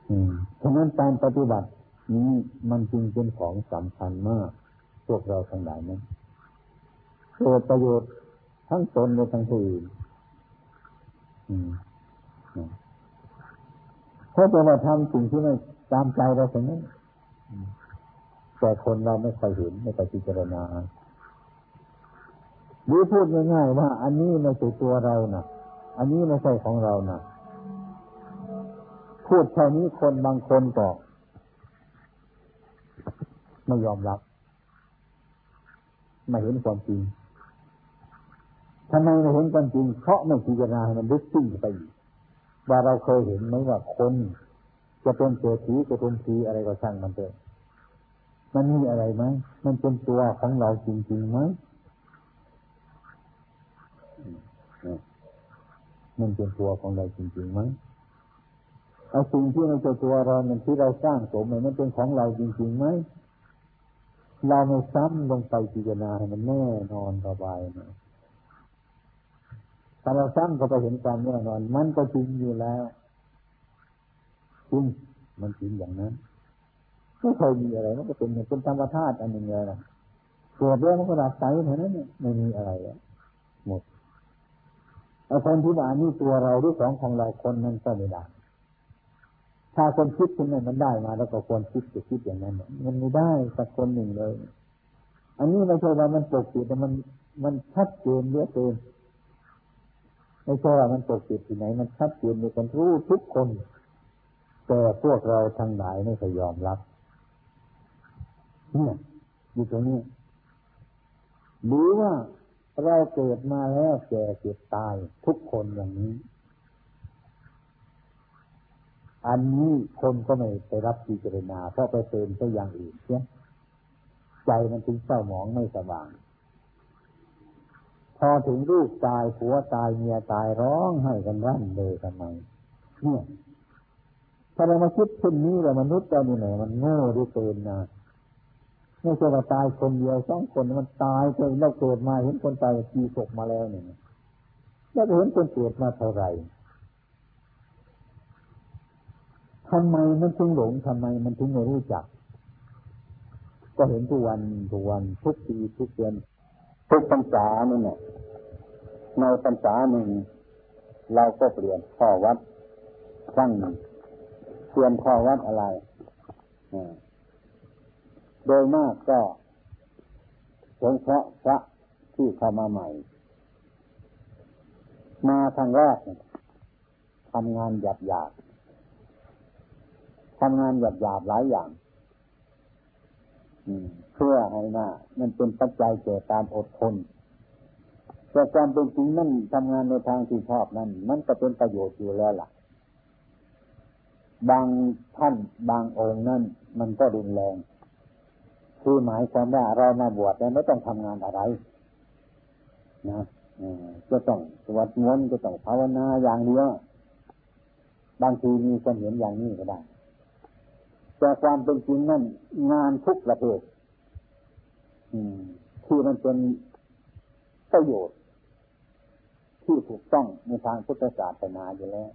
A: อืมฉะนั้นการปฏิบัตินี้มันจึงเป็นของสำคัญมาก พวกเราทั้งหลายนั้นเกิดประโยชน์ทั้งตนและทั้งผู้อื่น เพราะจะมาทำสิ่งที่ไม่ตามใจเราเท่านั้นแต่คนเราไม่ค่อยเห็นไม่ค่อยพิจารณาหรือพูดง่ายๆว่า อันนี้ไม่ใช่ตัวเรานะ่ะอันนี้ไม่ใช่ของเรานะ่ะพูดเท่นี้คนบางคนก็ไม่ยอมรับ ไม่เห็นความจริงทำไมไม่เห็นความจริงเพราะไม่พิจารณาให้มันลึกซึ้งไปอีก ว่าเราเคยเห็นไหมว่าคนจะเป็นเศรษฐีจะเป็นทีอะไรก็ช่างมันเถอะมันมีอะไรไหมมันเป็นตัวของเราจริงๆไหมมันเป็นตัวของเราจริงๆไหมเอาสิ่งที่มันเป็นตัวเรามันที่เราสร้างสมมันเป็นของเราจริงๆไหมเราไม่ซ้ำลงไปพิจารณาให้มันแน่นอนสบายนะ ถ้าเราสร้างก็ไปเห็นความแน่นอน มันก็จริงอยู่แล้วจริงมันจริงอย่างนั้นไม่เคยมีอะไรมันก็เป็นเป็นธรรมธาตุอันหนึ่งเลยนะเกิดเรื่องมันก็ดับไปเท่านั้นเนี่ยไม่มีอะไรหมดไอ้คนที่ว่านี่ตัวเราหรือของของเราคนนั้นก็ไม่ได้ถ้าคนคิดขึ้นมามันได้มาแล้วก็ควรคิดจะคิดอย่างนั้นมันไม่ได้สักคนหนึ่งเลย อันนี้ไม่ใช่ว่ามันปกติแต่มันมันชัดเจนเยอะเกิน ไม่ใช่ว่ามันตกติดที่ไหน มันชัดเจนมีคนรู้ทุกคน แต่พวกเราทั้งหลายไม่เคยยอมรับเนี่ยอยู่ตรงนี้ หรือว่าเราเกิดมาแล้วแก่เจ็บตายทุกคนอย่างนี้ อันนี้คนก็ไม่ไปรับพิจารณาเพราะไปเติมไปอย่างอื่นเสียใจมันถึงเศร้าหมองไม่สว่าง อถึงลูกตายผัวตายเมียตายร้องให้กันรั่นเลยทำไมเนี่ยถ้าเรามาคิดเช่นนี้เรามนุษย์เรานี่ยมันโง่ด้วยเกินนะไม่ใช่ว่าตายคนเดียวสองคนมันตายไปเราเกิดมาเห็นคนตายกี่ศพมาแล้วเนี่ยแล้วเห็นคนเกิดมาเท่าไหร่ทำไมมันถึงหลงทำไมมันถึงไม่รู้จัก ก็เห็นทุกวันทุกวันทุกปีทุกเดือน ทุกพรรษานี่เนี่ยในพรรษาหนึ่งเราก็เปลี่ยนข้อวัดครั้งหนึ่งเปลี่ยนข้อวัดอะไรโดยมากก็สงเคราะห์พระที่เข้ามาใหม่ มาทางแรกทำงานหยาบหยาบทำงานหยาบหยาบหลายอย่าง เพื่อให้หน้ามันเป็นปัจจัยเกิดการอดทนแต่ความเป็นจริงนั่นทำงานในทางที่ชอบนั่นมันก็เป็นประโยชน์อยู่แล้วล่ะ บางท่านบางองค์นั่นมันก็รุนแรงคือหมายความว่าเรามาบวชแล้วไม่ต้องทำงานอะไรนะจะต้องสวดมนต์จะต้องภาวนาอย่างเดียวบางทีมีคนเห็นอย่างนี้ก็ได้แต่ความเป็นจริงนั่นงานทุกประเภท ที่มันเป็นประโยชน์ ที่ถูกต้องในทางพุทธศาสนาอยู่แล้ว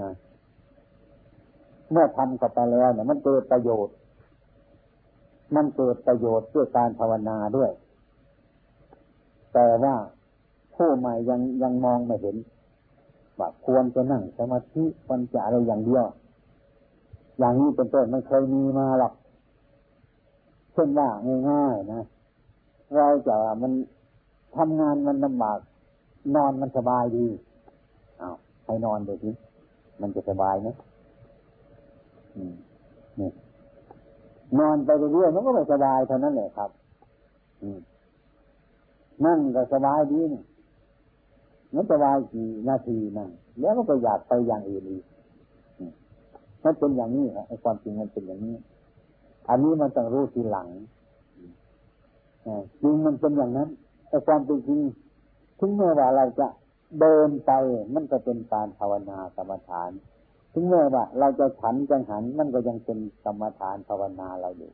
A: นะเมื่อทำกับไปแล้วเนี่ยมันเกิดประโยชน์ มันเกิดประโยชน์ด้วยการภาวนาด้วย แต่ว่าผู้ใหม่ยังยังมองไม่เห็นว่าควรจะนั่งสมาธิควรจะอะไรอย่างเดียว อย่างนี้เป็นต้นมันเคยมีมาหรอก เช่นว่าง่ายๆนะ เราจะมันทำงานมันลำบาก นอนมันสบายดีอ้าวให้นอนเดี๋ยวนี้มันจะสบายไหมนี่นอนไปเรื่อยๆมันก็ไม่สบายเท่านั้นแหละครับนั่งก็สบายดีนี่มันสบายกี่นาทีนั่งแล้วก็ไปอยากไปอย่างอื่นอีกมันเป็นอย่างนี้ไอ้ความจริงมันเป็นอย่างนี้ อันนี้มันต้องรู้ทีหลังจริงมันเป็นอย่างนั้น แต่ความเป็นจริงถึงแม้ว่าเราจะเดินไปมันก็เป็นการภาวนากรรมฐาน ถึงแม้ว่าเราจะฉันจังหันมันก็ยังเป็นกรรมฐานภาวนาเราอยู่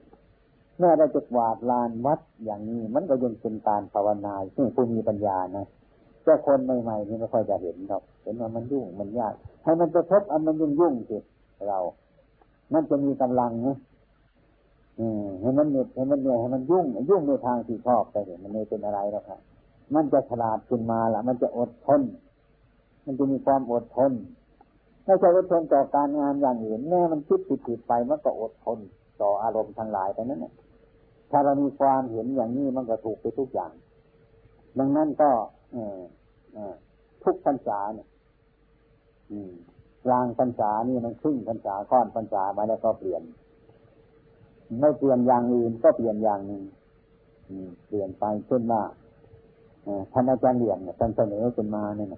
A: เมื่อเราจะกวาดลานวัดอย่างนี้ มันก็ยังเป็นการภาวนาซึ่งผู้มีปัญญานะแต่คนใหม่ๆนี่ไม่ค่อยจะเห็นหรอกเห็นว่ามันยุ่งมันยากให้มันจะทบอันมันยุ่งยุ่งสิเรา มันจะมีกำลังนะ ให้มันเหน็ดให้มันเหนื่อยให้มันยุ่ง ยุ่งในทางที่ชอบไปเห็นมันไม่เป็นอะไรหรอกครับมันจะฉลาดขึ้นมาละมันจะอดทน มันจะมีความอดทนไม่ใช่อดทนต่อการงานอย่างอื่นแม่มันคิดผิดผิดไปมันก็อดทนต่ออารมณ์ทั้งหลายไปนั้นเนี่ยถ้าเรามีความเห็นอย่างนี้มันก็ถูกไปทุกอย่าง ดังนั้นก็เออทุกปัญญาเนี่ยกลางพรรษานี่มันครึ่งพรรษาค่อนพรรษามาแล้วก็เปลี่ยน ไม่เปลี่ยนอย่างอื่นก็เปลี่ยนอย่างหนึ่งเปลี่ยนไปเช่นว่าท่านอาจารย์เหลี่ยมท่านเสนอขึ้นมาเนี่ย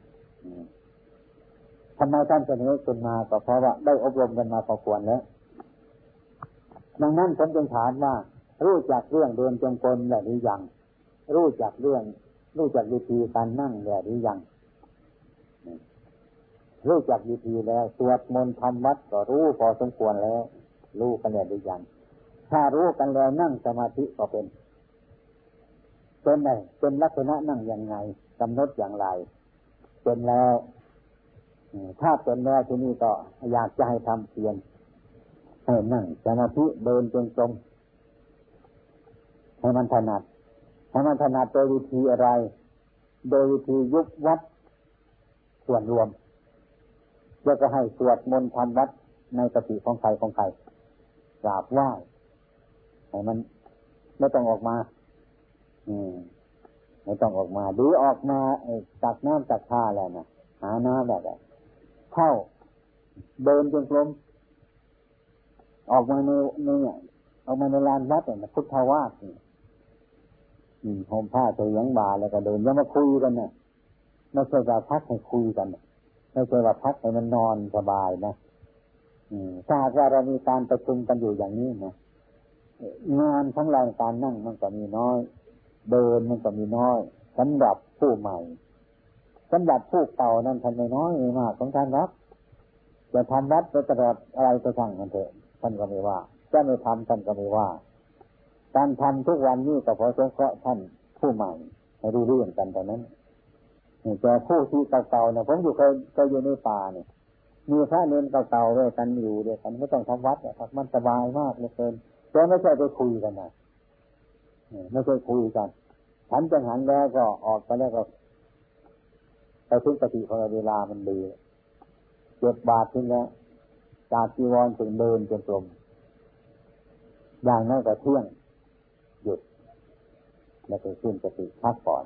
A: ทำไมท่านเสนอขึ้นมาก็เพราะว่าได้อบรมกันมาพอควรแล้วดังนั้นผมจึงถามว่า รู้จักเรื่องเดินจงกรมแล้วหรือยังรู้จักเรื่อง รู้จักวิธีการนั่งแล้วหรือยังรู้จักวิธีแล้วสวดมนต์ทำวัดก็รู้พอสมควรแล้ว รู้กันแล้วหรือยัง ถ้ารู้กันแล้วนั่งสมาธิก็เป็น เป็นไงเป็นลักษณะนั่งยังไงกำหนดอย่างไร เป็นแล้วถ้าเป็นแล้วที่นี่ก็อยากจะให้ทำเพียรให้นั่งสมาธิเดินจงกรมให้มันถนัดให้มันถนัดโดยวิธีอะไร โดยวิธียุบวัดส่วนรวมแล้วก็ให้สวดมนต์ทำวัดในกติของใครของใครกราบไหว้ มันไม่ต้องออกมา อืมไม่ต้องออกมาหรือออกมาตักน้ำตักท่าแล้วนะหาน้ำแบบเข้าเดินจงกรมออกมาในเนี่ยออกมาในลานวัดเนี่ยพุทธวาสนี่ห่มผ้าเสียงบาแล้วก็เดินยังมาคุยกันเนี่ยไม่ใช่กาพักให้คุยกันไม่ใช่ว่าพักให้มันนอนสบายนะถ้าว่าเรามีการประชุมกันอยู่อย่างนี้นะ งานของเราการนั่งมันก็มีน้อย เดินมันก็มีน้อยสำหรับผู้ใหม่สำหรับผู้เก่านั้นท่านไม่น้อยมากของท่านรับจะทำวัดไปตลอดอะไรก็ช่างกันเถอะท่านก็ไม่ว่าจะไม่ทำท่านก็ไม่ว่า การทำทุกวันนี้ก็เพราะสงเคราะห์ท่านผู้ใหม่ให้รู้เรื่องกันแต่นั้นแต่ผู้ที่เก่าๆเนี่ยผมอยู่เคยเคยอยู่ในป่าเนี่ยมีพระเนรเก่าๆด้วยกันอยู่ด้วยกันไม่ต้องทำวัดนะครับมันสบายมากเลยเกิน แต่ไม่ใช่ไปคุยกันนะไม่ใช่คุยกันฉันจังหันแล้วก็ออกไปแล้วก็ไปทุกปฏิของเวลามันดีเจ็บบาททิ้งแล้วจากจีวรถึงเดินจนกลมอย่างนั้นก็เที่ยงหยุด แล้วก็ขึ้นสติพักก่อน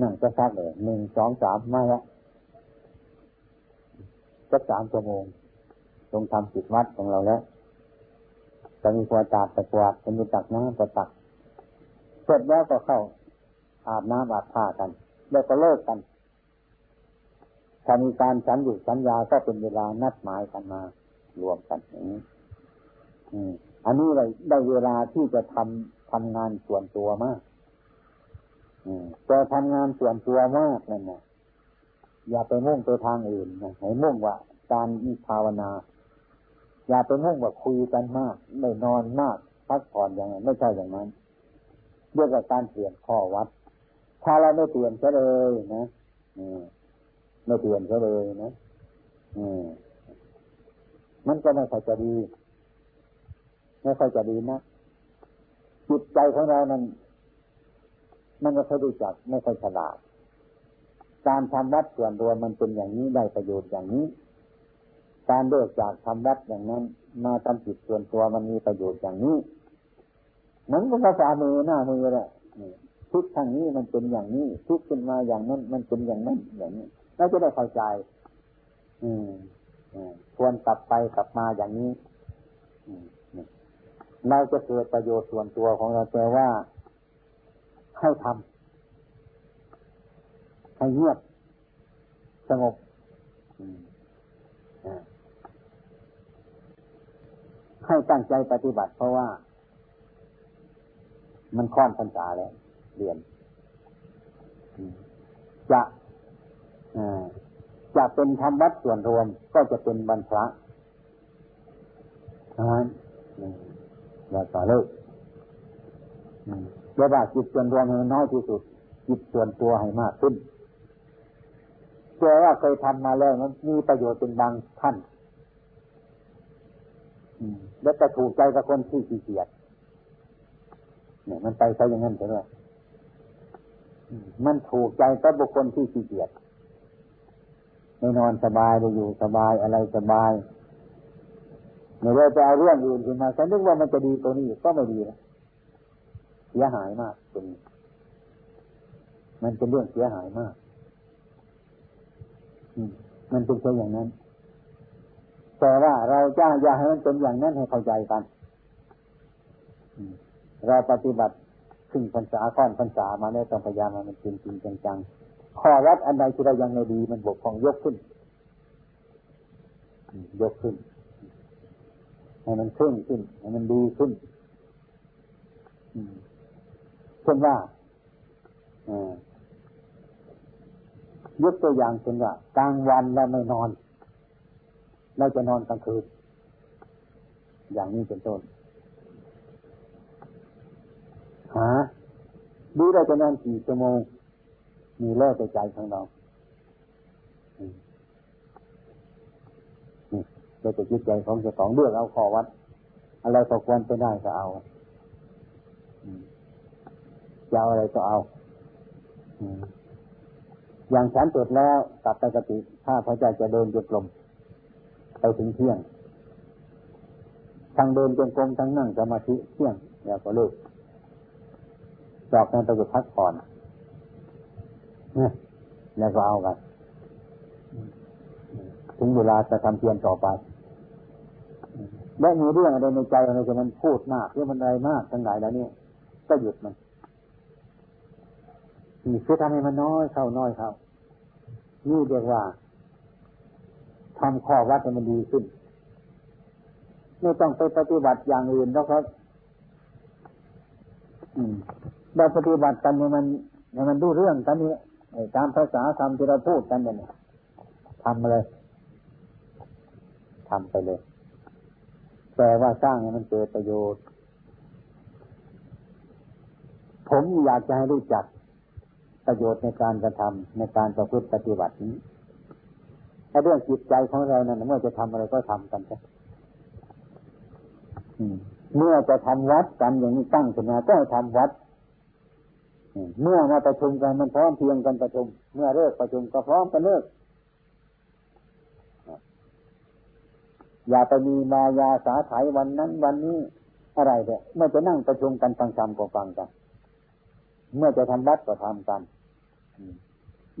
A: นั่งจะพักเลยหนึ่งสองสามไม่ละสักสามชั่วโมงลงทำจิตวัดของเราแล้ว จะมีควาจาตะกวาดจะมีตักน้ำจะตักเสร็จแล้วก็เข้า อาบน้ำอาบผ้ากัน แล้วก็เลิกกันถ้ามีการสัญญุสัญญาก็เป็นเวลานัดหมายกันมา รวมกันอย่างนี้อันนี้เลยได้เวลาที่จะทำทำงานส่วนตัวมากแต่ทำงานส่วนตัวมากนั่นนะอย่าไปมุ่งไปทางอื่นนะให้มุ่งว่าการภาวนา อย่าไปมุ่งว่าคุยกันมากไม่นอนมากพักผ่อนอย่างนั้นไม่ใช่อย่างนั้นเรียกว่าการเปลี่ยนข้อวัด ถ้าเราไม่เปลี่ยนก็เลยนะไม่เปลี่ยนก็เลยนะมันก็ไม่ค่อยจะดีไม่ค่อยจะดีนะจิตใจของเรานั้นมันก็ค่อยรู้จักไม่ค่อยฉลาดการทำวัดส่วนรวมมันเป็นอย่างนี้ได้ประโยชน์อย่างนี้ การเลิกจากทำวัดอย่างนั้น มาทำจิตส่วนตัวมันมีประโยชน์อย่างนี้เหมือนกับภาษามือหน้ามือแหละทุกทางนี้มันเป็นอย่างนี้ทุกขึ้นมาอย่างนั้น มันเป็นอย่างนั้นอย่างนี้เราจะได้เข้าใจ อืมควรกลับไปกลับมาอย่างนี้เราจะเกิดประโยชน์ส่วนตัวของเราแต่ว่าให้ทำให้เงียบสงบ ให้ตั้งใจปฏิบัติ เพราะว่า มันค่อนพรรษาแล้วเรียน จะจะเป็นธรรมวัดส่วนรวม ก็จะเป็นบรรพระนั้นแล้วต่อเลิกเรียกว่าจิตส่วนรวมให้น้อยที่สุด จิตส่วนตัวให้มากขึ้นเจอว่าเคยทำมาแล้วมันมีประโยชน์เป็นบางท่าน แล้วจะถูกใจกับคนที่ขี้เกียจเนี่ยมันไปใช่อย่างนั้นใช่ไหมมันถูกใจกับบุคคลที่ขี้เกียจไม่นอนสบายไปอยู่สบายอะไรสบายเมื่อเราจะเอาเรื่องอื่นขึ้นมาฉันนึกว่ามันจะดีตัวนี้ก็ไม่ดีนะเสียหายมากเป็นมันเป็นเรื่องเสียหายมากมันเป็นเช่นอย่างนั้น แต่ว่าเราจ้าอย่าให้มันเป็นอย่างนั้นให้เข้าใจกันเราปฏิบัติขึ้นพรรษาก้อนพรรษามาแล้วต้องพยายามมันจริงจริงจังๆข้อวัดอันใดที่เรายังไม่ดีมันบกพร่องยกขึ้น ยกขึ้นให้มันขึ้นขึ้นให้มันดีขึ้นเช่นว่ายกตัวอย่างเช่นว่ากลางวันเราไม่นอน เราจะนอนกลางคืน อย่างนี้เป็นต้น หาดูเราจะนอนกี่ชั่วโมง มีเลิกใจของเราเราจะคิดใจของเจ้าของเลือกเอาขอวัด อะไรก็ควรไปได้ก็เอาจะเอาอะไรก็เอาอย่างฉันตรวจแล้วกลับไปกติถ้าพระเจ้าจะเดินจงกรม ไปถึงเที่ยงทั้งเดินจงกรมทั้งนั่งสมาธิเที่ยงแล้วก็เลิกจอกนั้นไปพักผ่อนเนี่ยแล้วก็เอากันถึงเวลาจะทำเพียรต่อไปและมีเรื่องอะไรในใจอะไรจะมันพูดมากเรื่องมันอะไรมากทั้งหลายแล้วนี่ก็หยุดมันนี่คือทำให้มันน้อยเข้าน้อยเข้านี่เรียกว่า ทำข้อวัดให้มันดีขึ้น ไม่ต้องไปปฏิบัติอย่างอื่นแล้วครับเราปฏิบัติกันเนี่ยมันเนี่ยมันดูเรื่องกันนี่ตามภาษาคำที่เราพูดกันเนี่ยทำเลยทำไปเลยแต่ว่าสร้างให้มันเกิดประโยชน์ ผมอยากจะให้รู้จักประโยชน์ในการกระทำในการประพฤติปฏิบัตินี้ ถ้าเรื่องจิตใจของเรานั้นเมื่อจะทำอะไรก็ทำกันใช่เมื่อจะทำวัดกันอย่างนี้ตั้งขึ้นมาก็ให้ทำวัดเมื่อมาประชุมกันมันพร้อมเพียงกันประชุม เมื่อเลิกประชุมก็พร้อมกันเลิกอย่าไปมีมายาสาไถวันนั้นวันนี้อะไรเนี่ยเมื่อจะนั่งประชุมกันฟังธรรมก็ฟังกัน เมื่อจะทำวัดก็ทำกัน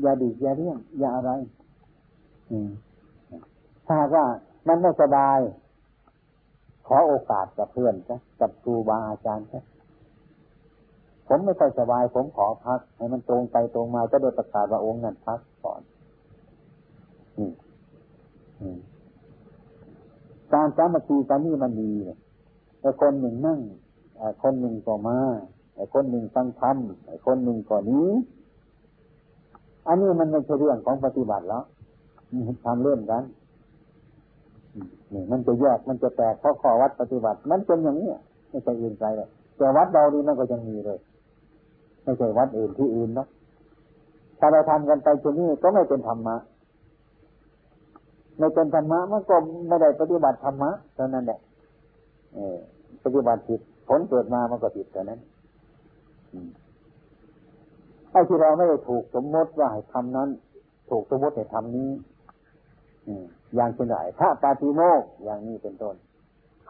A: อย่าดีอย่าเรี่ยงอย่าอะไร ถ้าว่ามันไม่สบาย ขอโอกาสกับเพื่อนซะกับครูบาอาจารย์ซะผมไม่ค่อยสบาย ผมขอพัก ให้มันตรงไปตรงมาจะโดยประกาศว่าองค์นั้นพักก่อนการสามัคคีกันนี่มันดีแต่คนหนึ่งนั่งคนหนึ่งก็มาไอ้คนหนึ่งฟังธรรมไอ้คนหนึ่งก็นี้ อันนี้มันไม่ใช่เรื่องของปฏิบัติแล้ว ทำเรื่องกันนี่มันจะแยกมันจะแตกเพราะข้อวัดปฏิบัติ มันเป็นอย่างนี้ไม่ใช่อื่นไกลเลยแต่วัดเรานี่มันก็ยังมีเลยไม่ใช่วัดอื่นที่อื่นเนาะถ้าเราทำกันไปที่นี่ก็ไม่เป็นธรรมะไม่เป็นธรรมะมันก็ไม่ได้ปฏิบัติธรรมะเท่านั้นแหละปฏิบัติผิดผลเกิดมามันก็ผิดเท่านั้นไอ้ที่เราไม่ได้ถูกสมมติว่าให้ทำนั้น ถูกสมมติให้ทำนี้ อย่างเช่นไรถ้าปาติโมกอย่างนี้เป็นต้น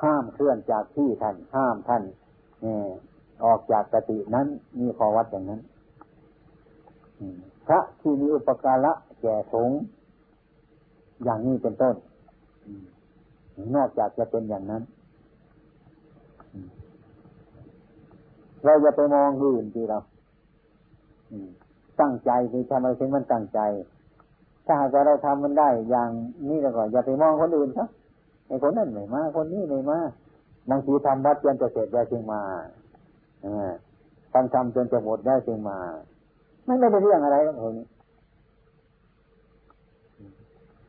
A: ห้ามเคลื่อนจากที่ท่าน ห้ามท่านออกจากกตินั้นมีข้อวัดอย่างนั้นพระที่มีอุปการะแก่สงอย่างนี้เป็นต้นนอกจากจะเป็นอย่างนั้นเราจะไปมองอื่นที่เราตั้งใจคือทำอะไรถึงมันตั้งใจ ถ้าหากเราทำมันได้อย่างนี้แล้วก็อย่าไปมองคนอื่นครับไอ้คนนั้นไม่มา คนนี้ไม่มาบางทีทำวัดจนจะเสร็จแล้วจึงมาทำทำจนจะหมดได้จึงมา ไม่ได้เป็นเรื่องอะไรหรอกคนนี้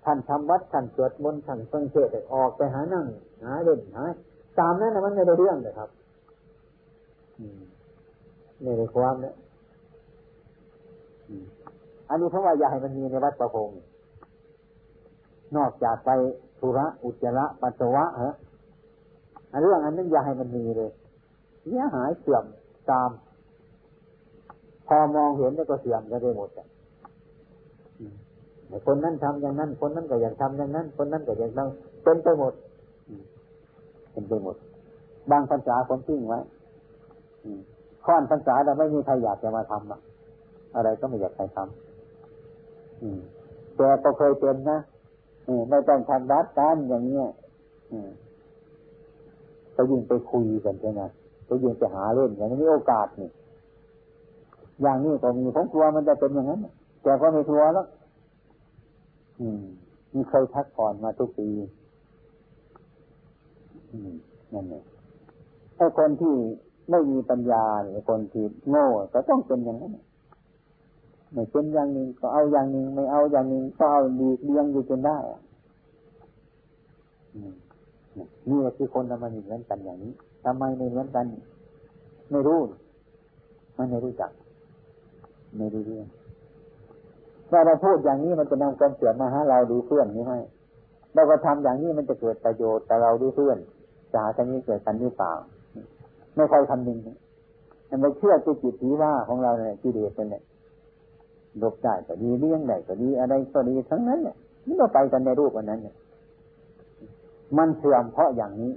A: ท่านทำวัดท่านสวดมนต์ท่านฟังเทศออกไปหานั่งหาเล่นหาตามนั้นนะมันไม่ได้เรื่องเลยครับในในความเนี่ย อันนี้เพราะว่าอยากให้มันมีในวัดประพงนอกจากไปธุระอุจจาระปัสสาวะฮะอันเรื่องอันนั้นอยากให้มันมีเลยเสียหายเสื่อมตาม พอมองเห็นแล้วก็เสื่อมก็ได้หมดอะคนนั้นทำอย่างนั้น คนนั้นก็อยากทำอย่างนั้น คนนั้นก็อยากต้องเป็นไปหมดเป็นไปหมด บางภาษาคนทิ้งไว้ข้อนภาษาเราไม่มีใครอยากจะมาทำอะอะไรก็ไม่อยากใครทำ แต่ก็เคยเป็นนะไม่ต้องทำรัดกันอย่างเนี้ยก็ยิ่งไปคุยกันใช่ไหมก็ยิ่งไปหาเล่นอย่างนี้โอกาสนี่อย่างนี้ก็มีผมกลัวมันจะเป็นอย่างนั้นแต่ก็ไม่กลัวแล้วอืมมีเคยพักผ่อนมาทุกปีนั่นเองไอ้คนที่ไม่มีปัญญาหรือคนที่โง่ก็ต้องเป็นอย่างนั้น ไม่เป็นอย่างหนึ่งก็เอาอย่างหนึ่ง ไม่เอาอย่างหนึ่งก็เอาดีเลี้ยงอยู่จนได้นี่คือคนทำไมเหมือนกันอย่างนี้ทำไมไม่เหมือนกัน ไม่รู้มันไม่รู้จัก ไม่รู้เรื่องถ้าเราพูดอย่างนี้มันจะนำความเสื่อมมาหาเราดูเพื่อนนี้ให้เราก็ทำอย่างนี้มันจะเกิดประโยชน์แต่เราดูเพื่อนจะหาทางนี้เกิดกันหรือเปล่า ไม่ค่อยคำนึงมันไม่เชื่อจิตจิตทีว่าของเราเนี่ยที่เดียเป็นเนี่ย ลบได้ก็ดีเลี้ยงได้ก็ดีอะไรก็ดีทั้งนั้นเนี่ยนี่เราไปกันในรูปวันนั้นเนี่ยมันเสื่อมเพราะอย่างนี้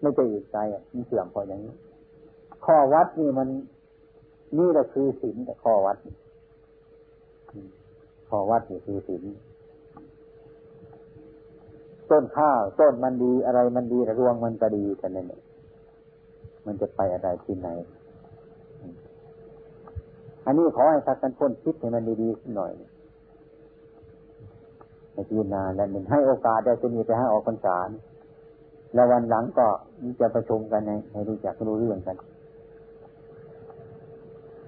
A: ไม่ใจะอีกใจอะมันเสื่อมเพราะอย่างนี้ ข้อวัดนี่มันนี่แหละคือศีลแต่ข้อวัดข้อวัดนี่คือศีลต้นข้าวต้นมันดีอะไรมันดีรวงมันก็ดีกันนั่นเองมันจะไปอะไรที่ไหน อันนี้ขอให้ทักกันพ้นคิดให้มันดีๆหน่อยพิจารณานแล้วหนึ่งให้โอกาสได้จะมีไปให้ออกพรรษาแล้ววันหลังก็จะประชุมกันในให้รู้จักรู้เรื่องกัน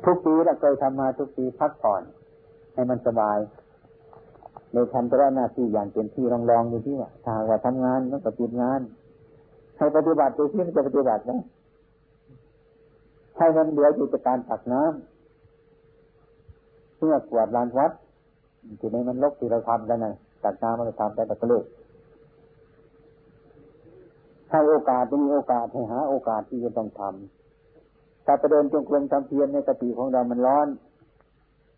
A: ทุกปีเราเคยทำมาทุกปีพักผ่อน ให้มันสบาย ในทำแต่หน้าที่อย่างเต็มที่ลองลองดูที่ว่าถ้าว่าทำงานแล้วก็ปิดงานให้ปฏิบัติดูที่มันจะปฏิบัตินะให้มันเหลืออยู่จากการตักน้ำ เพื่อกวาดลานวัดที่ในมันลกที่เราทำกันนะตักน้ำมันทำแต่ตะกลิกให้โอกาสมีโอกาสให้หา โอกาสที่จะต้องทำถ้าประเดินจงกรมทำเพียรในกติของเรามันร้อน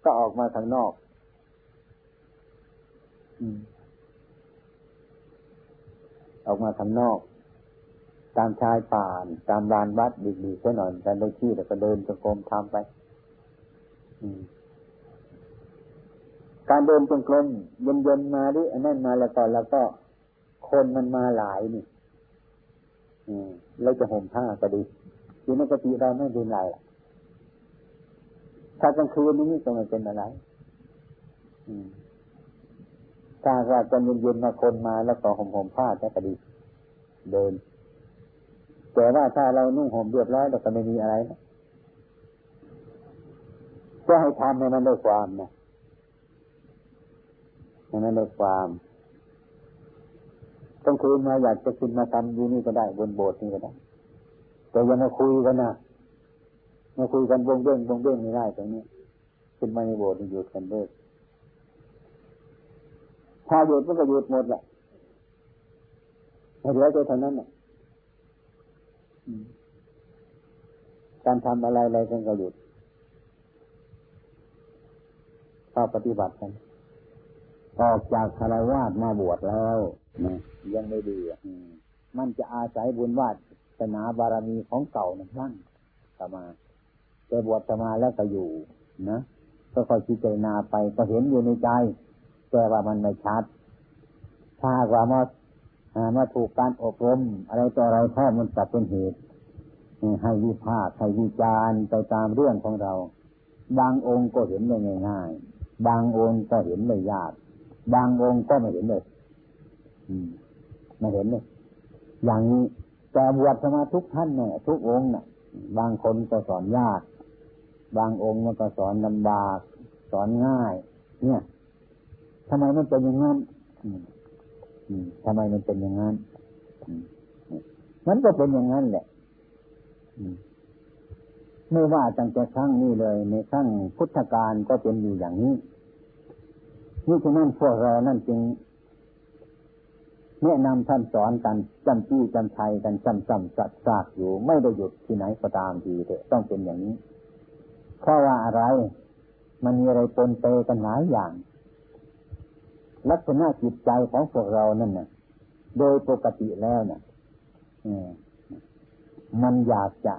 A: ก็ออกมาข้างนอกออกมาข้างนอก ตามชายป่านตามลานวัดดีๆแค่หน่อยกันได้ที่แล้วก็เดินจงกรมทำไป การเดินจงกรมเย็นๆมาดิอันนั้นมาแล้วก็แล้วก็ คนมันมาหลายนี่เราจะห่มผ้าก็ดีอยู่ในกติเราไม่ดูไรถ้ากลางคืนนี้ก็ไม่เป็นอะไรถ้าว่าตอนเย็นๆมาคนมาแล้วก็ห่มห่มผ้าก็ดี เดิน แต่ว่าถ้าเรานุ่งห่มเรียบร้อยเราก็ไม่มีอะไรนะก็ให้ทำให้มันได้ความนะ ให้มันได้ความต้องคืนมาอยากจะขึ้นมาทำอยู่นี่ก็ได้บนโบสถ์นี่ก็ได้แต่ยังมาคุยกันนะมาคุยกันวงเบ้งวงเบ้งไม่ได้ตรงนี้ขึ้นมาในโบสถ์หยุดกันเลิกถ้าหยุดมันก็หยุดหมดแหละเหลือแต่เท่านั้นน่ะการทำอะไรอะไรกันก็หยุดเข้าปฏิบัติกัน ออกจากคารวาสมาบวชแล้วนะยังไม่ดีอะมันจะอาศัยบุญวาสนาบารมีของเก่านั่นทั้งสมาแต่บวชมาแล้วก็อยู่นะก็คอยพิจารณาไปก็เห็นอยู่ในใจ แต่ว่ามันไม่ชัด ถ้าว่ามามาถูกการอบรม อะไรต่ออะไรแท้มันจะเป็นเหตุให้วิพากษ์ให้วิจารณ์ไปตามเรื่องของเรา บางองค์ก็เห็นได้ง่าย ๆ บางองค์ก็เห็นได้ยาก บางองค์ก็ไม่เห็นเลยไม่เห็นเลยอย่างนี้แต่บวชมาทุกท่านเนี่ยทุกองค์เนี่ยบางคนก็สอนยาก บางองค์มันก็สอนลำบาก สอนง่าย เนี่ยทำไมมันเป็นอย่างนั้นทำไมมันเป็นอย่างนั้นมันก็เป็นอย่างนั้นแหละไม่ว่าตั้งแต่ครั้งนี้เลย ในครั้งพุทธกาลก็เป็นอยู่อย่างนี้ นี่ฉะนั้นพวกเรานั่นจึงแนะนำท่านสอนกันจำจี้จำชัยกันจำจำสัดซากอยู่ ไม่ได้หยุดที่ไหนก็ตามทีเถอะต้องเป็นอย่างนี้เพราะว่าอะไร มันมีอะไรปนเปกันหลายอย่าง ลักษณะจิตใจของพวกเรานั่นน่ะ โดยปกติแล้วน่ะมันอยากจะ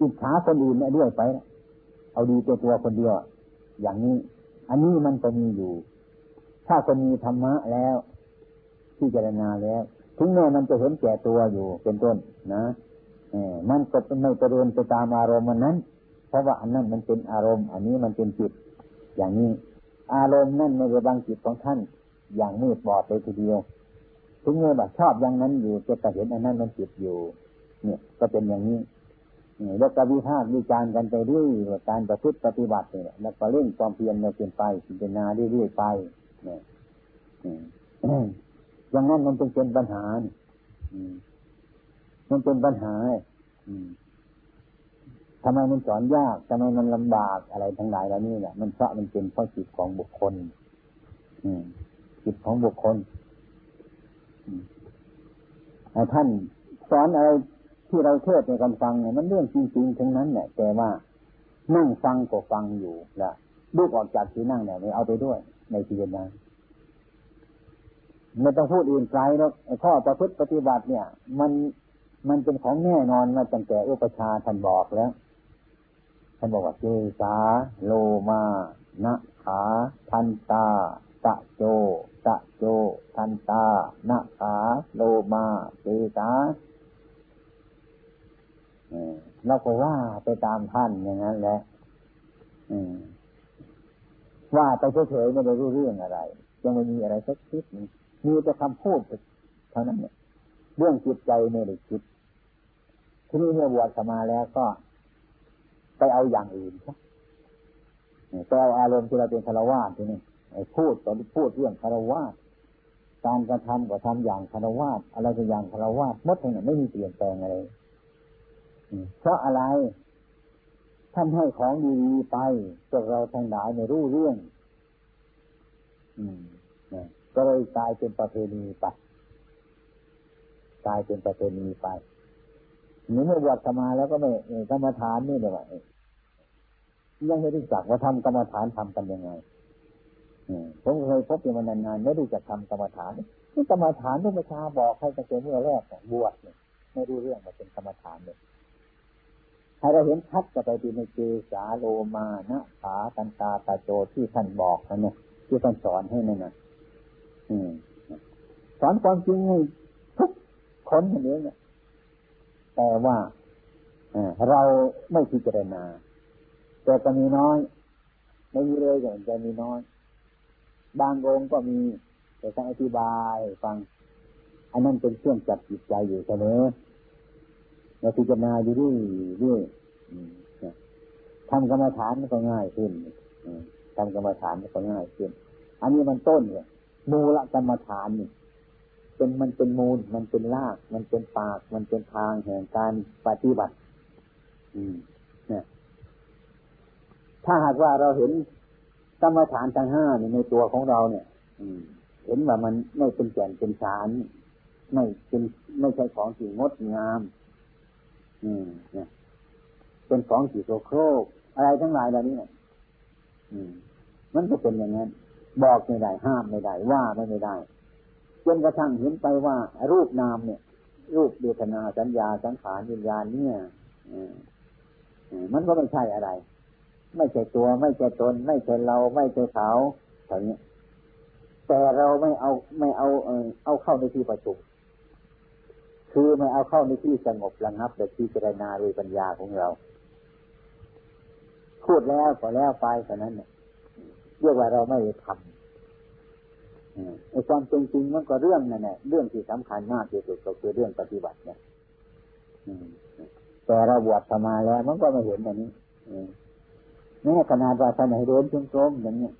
A: อิจฉาคนอื่นเนี่ยด้วยไป เอาดีตัวตัวคนเดียวอย่างนี้ อันนี้มันก็มีอยู่ ถ้าคนมีธรรมะแล้วพิจรณาแล้ว ถึงแม้มันจะเห็นแก่ตัวอยู่เป็นต้นนะเออมันก็ไม่เจริญไปตามอารมณ์มันนั้น เพราะว่าอันนั้นมันเป็นอารมณ์ อันนี้มันเป็นจิต อย่างนี้ อารมณ์นั่นในระบังจิตของท่าน อย่างมืดบอดเลยทีเดียว ถึงแม้ว่าชอบอย่างนั้นอยู่จะเห็นอันนั้นมันจิตอยู่ เนี่ย ก็เป็นอย่างนี้ แล้วก็วิพากษ์วิจารณ์กันไปเรื่อยการประพฤติปฏิบัติเนี่ยแล้วก็เร่งความเพียรเนี่ยเป็นไปพิจารณาเรื่อยๆไปเนี่ยอย่างนั้นมันเป็นเป็นปัญหามันเป็นปัญหาทำไมมันสอนยากทำไมมันลำบากอะไรทั้งหลายแล้วนี่เนี่ยมันเพราะมันเป็นเพราะจิตของบุคคลจิตของบุคคลท่านสอนอะไร ที่เราเทศในการฟังเนี่ยมันเรื่องจริงๆทั้งนั้นแหละแต่ว่านั่งฟังก็ฟังอยู่ละลูกออกจากที่นั่งเนี่ยเอาไปด้วย ในที่นานไม่ต้องพูดอื่นไกลแล้วข้อประพฤติปฏิบัติเนี่ย มันมันเป็นของแน่นอนมาตั้งแต่อุปชาท่านบอกแล้วท่านบอกว่าเจสาโลมานะขาทันตาตะโจตะโจ ทันตานะขาโลมาเจสา เราก็ว่าไปตามท่านอย่างนั้นแหละว่าไปเฉยๆไม่ได้รู้เรื่องอะไร ยังไม่มีอะไรสักคิดมีแต่คำพูดเท่านั้นเนี่ยเรื่องจิตใจไม่ได้คิดทีนี้เมื่อบวชมาแล้วก็ ไปเอาอย่างอื่นครับไปเอาอารมณ์ที่เราเป็นคารวะทีนี้พูดตอนพูดเรื่องคารวะการกระทำก็ทำอย่างคารวะอะไรก็อย่างคารวะมดทั้งนั้นไม่มีเปลี่ยนแปลงอะไร เพราะอะไร ท่านให้ของดีๆไปพวกเราทั้งหลายไม่รู้เรื่องก็เลยกลายเป็นประเพณีไปกลายเป็นประเพณีไปหนี่เมื่อบวชมาแล้วก็ไม่กรรมฐานนี่เดี๋ยวยังไม่รู้จักว่าทำกรรมฐานทำกันยังไงผมเคยพบอยู่มานานๆไม่รู้จักทำกรรมฐานนี่กรรมฐานที่พระชาบอกให้ตั้งแต่เมื่อแรกบวชเนี่ยไม่รู้เรื่องมาเป็นกรรมฐานเลย ให้เราเห็นชัดจะไปดูในเจสาโลมานะขาตันตาตาโจที่ท่านบอกนั่นเนี่ยที่ท่านสอนให้นั่นนะสอนความจริงให้ทุกคนอย่างนี้เนี่ยแต่ว่าเราไม่พิจารณาแต่ก็มีน้อย ไม่มีเลยอย่างจะมีน้อย บางองค์ก็มีแต่ต้องอธิบายฟัง อันนั้นเป็นเครื่องจับจิตใจอยู่เสมอ เราพิจารณาอยู่ด้วยด้วยทำกรรมฐานมันก็ง่ายขึ้นทำกรรมฐานมันก็ง่ายขึ้น อันนี้มันต้นเนี่ยมูลกรรมฐานนี่เป็นมันเป็นมูล มันเป็นราก มันเป็นปาก มันเป็นทางแห่งการปฏิบัติ อืมเนี่ยถ้าหากว่าเราเห็นกรรมฐานทั้งห้าในตัวของเราเนี่ย อืม เห็นว่ามันไม่เป็นแก่นเป็นชานไม่เป็นไม่ใช่ของสิ่งงดงาม อืมเนี่ยเป็นของสีโซโครกอะไรทั้งหลายเหล่านี้เนี่ยอืม มันก็เป็นอย่างนั้น บอกไม่ได้ห้ามไม่ได้ว่าไม่ได้จนกระทั่งเห็นไปว่า รูปนามเนี่ย รูปเดชนาสัญญาสังขารวิญญาณเนี่ยมันก็ไม่ใช่อะไร ไม่ใช่ตัว ไม่ใช่ตน ไม่ใช่เรา ไม่ใช่เขาอย่างนี้แต่เราไม่เอาไม่เอาเออเอาเข้าในที่ประชุม คือไม่เอาเข้าในที่สงบระงับแต่ที่เจรณาโดยปัญญาของเรา พูดแล้วก็แล้วไปเท่านั้นเนี่ยเรียกว่าเราไม่ทำไอ้ความจริงจริงมันก็เรื่องนั่นแหละเรื่องที่สำคัญมากที่สุดก็คือเรื่องปฏิบัติเนี่ยแต่เราบวชมาแล้วมันก็ไม่เห็นอย่างนี้แม้ขนาดว่าท่านให้เดินจงกรมอย่างนี้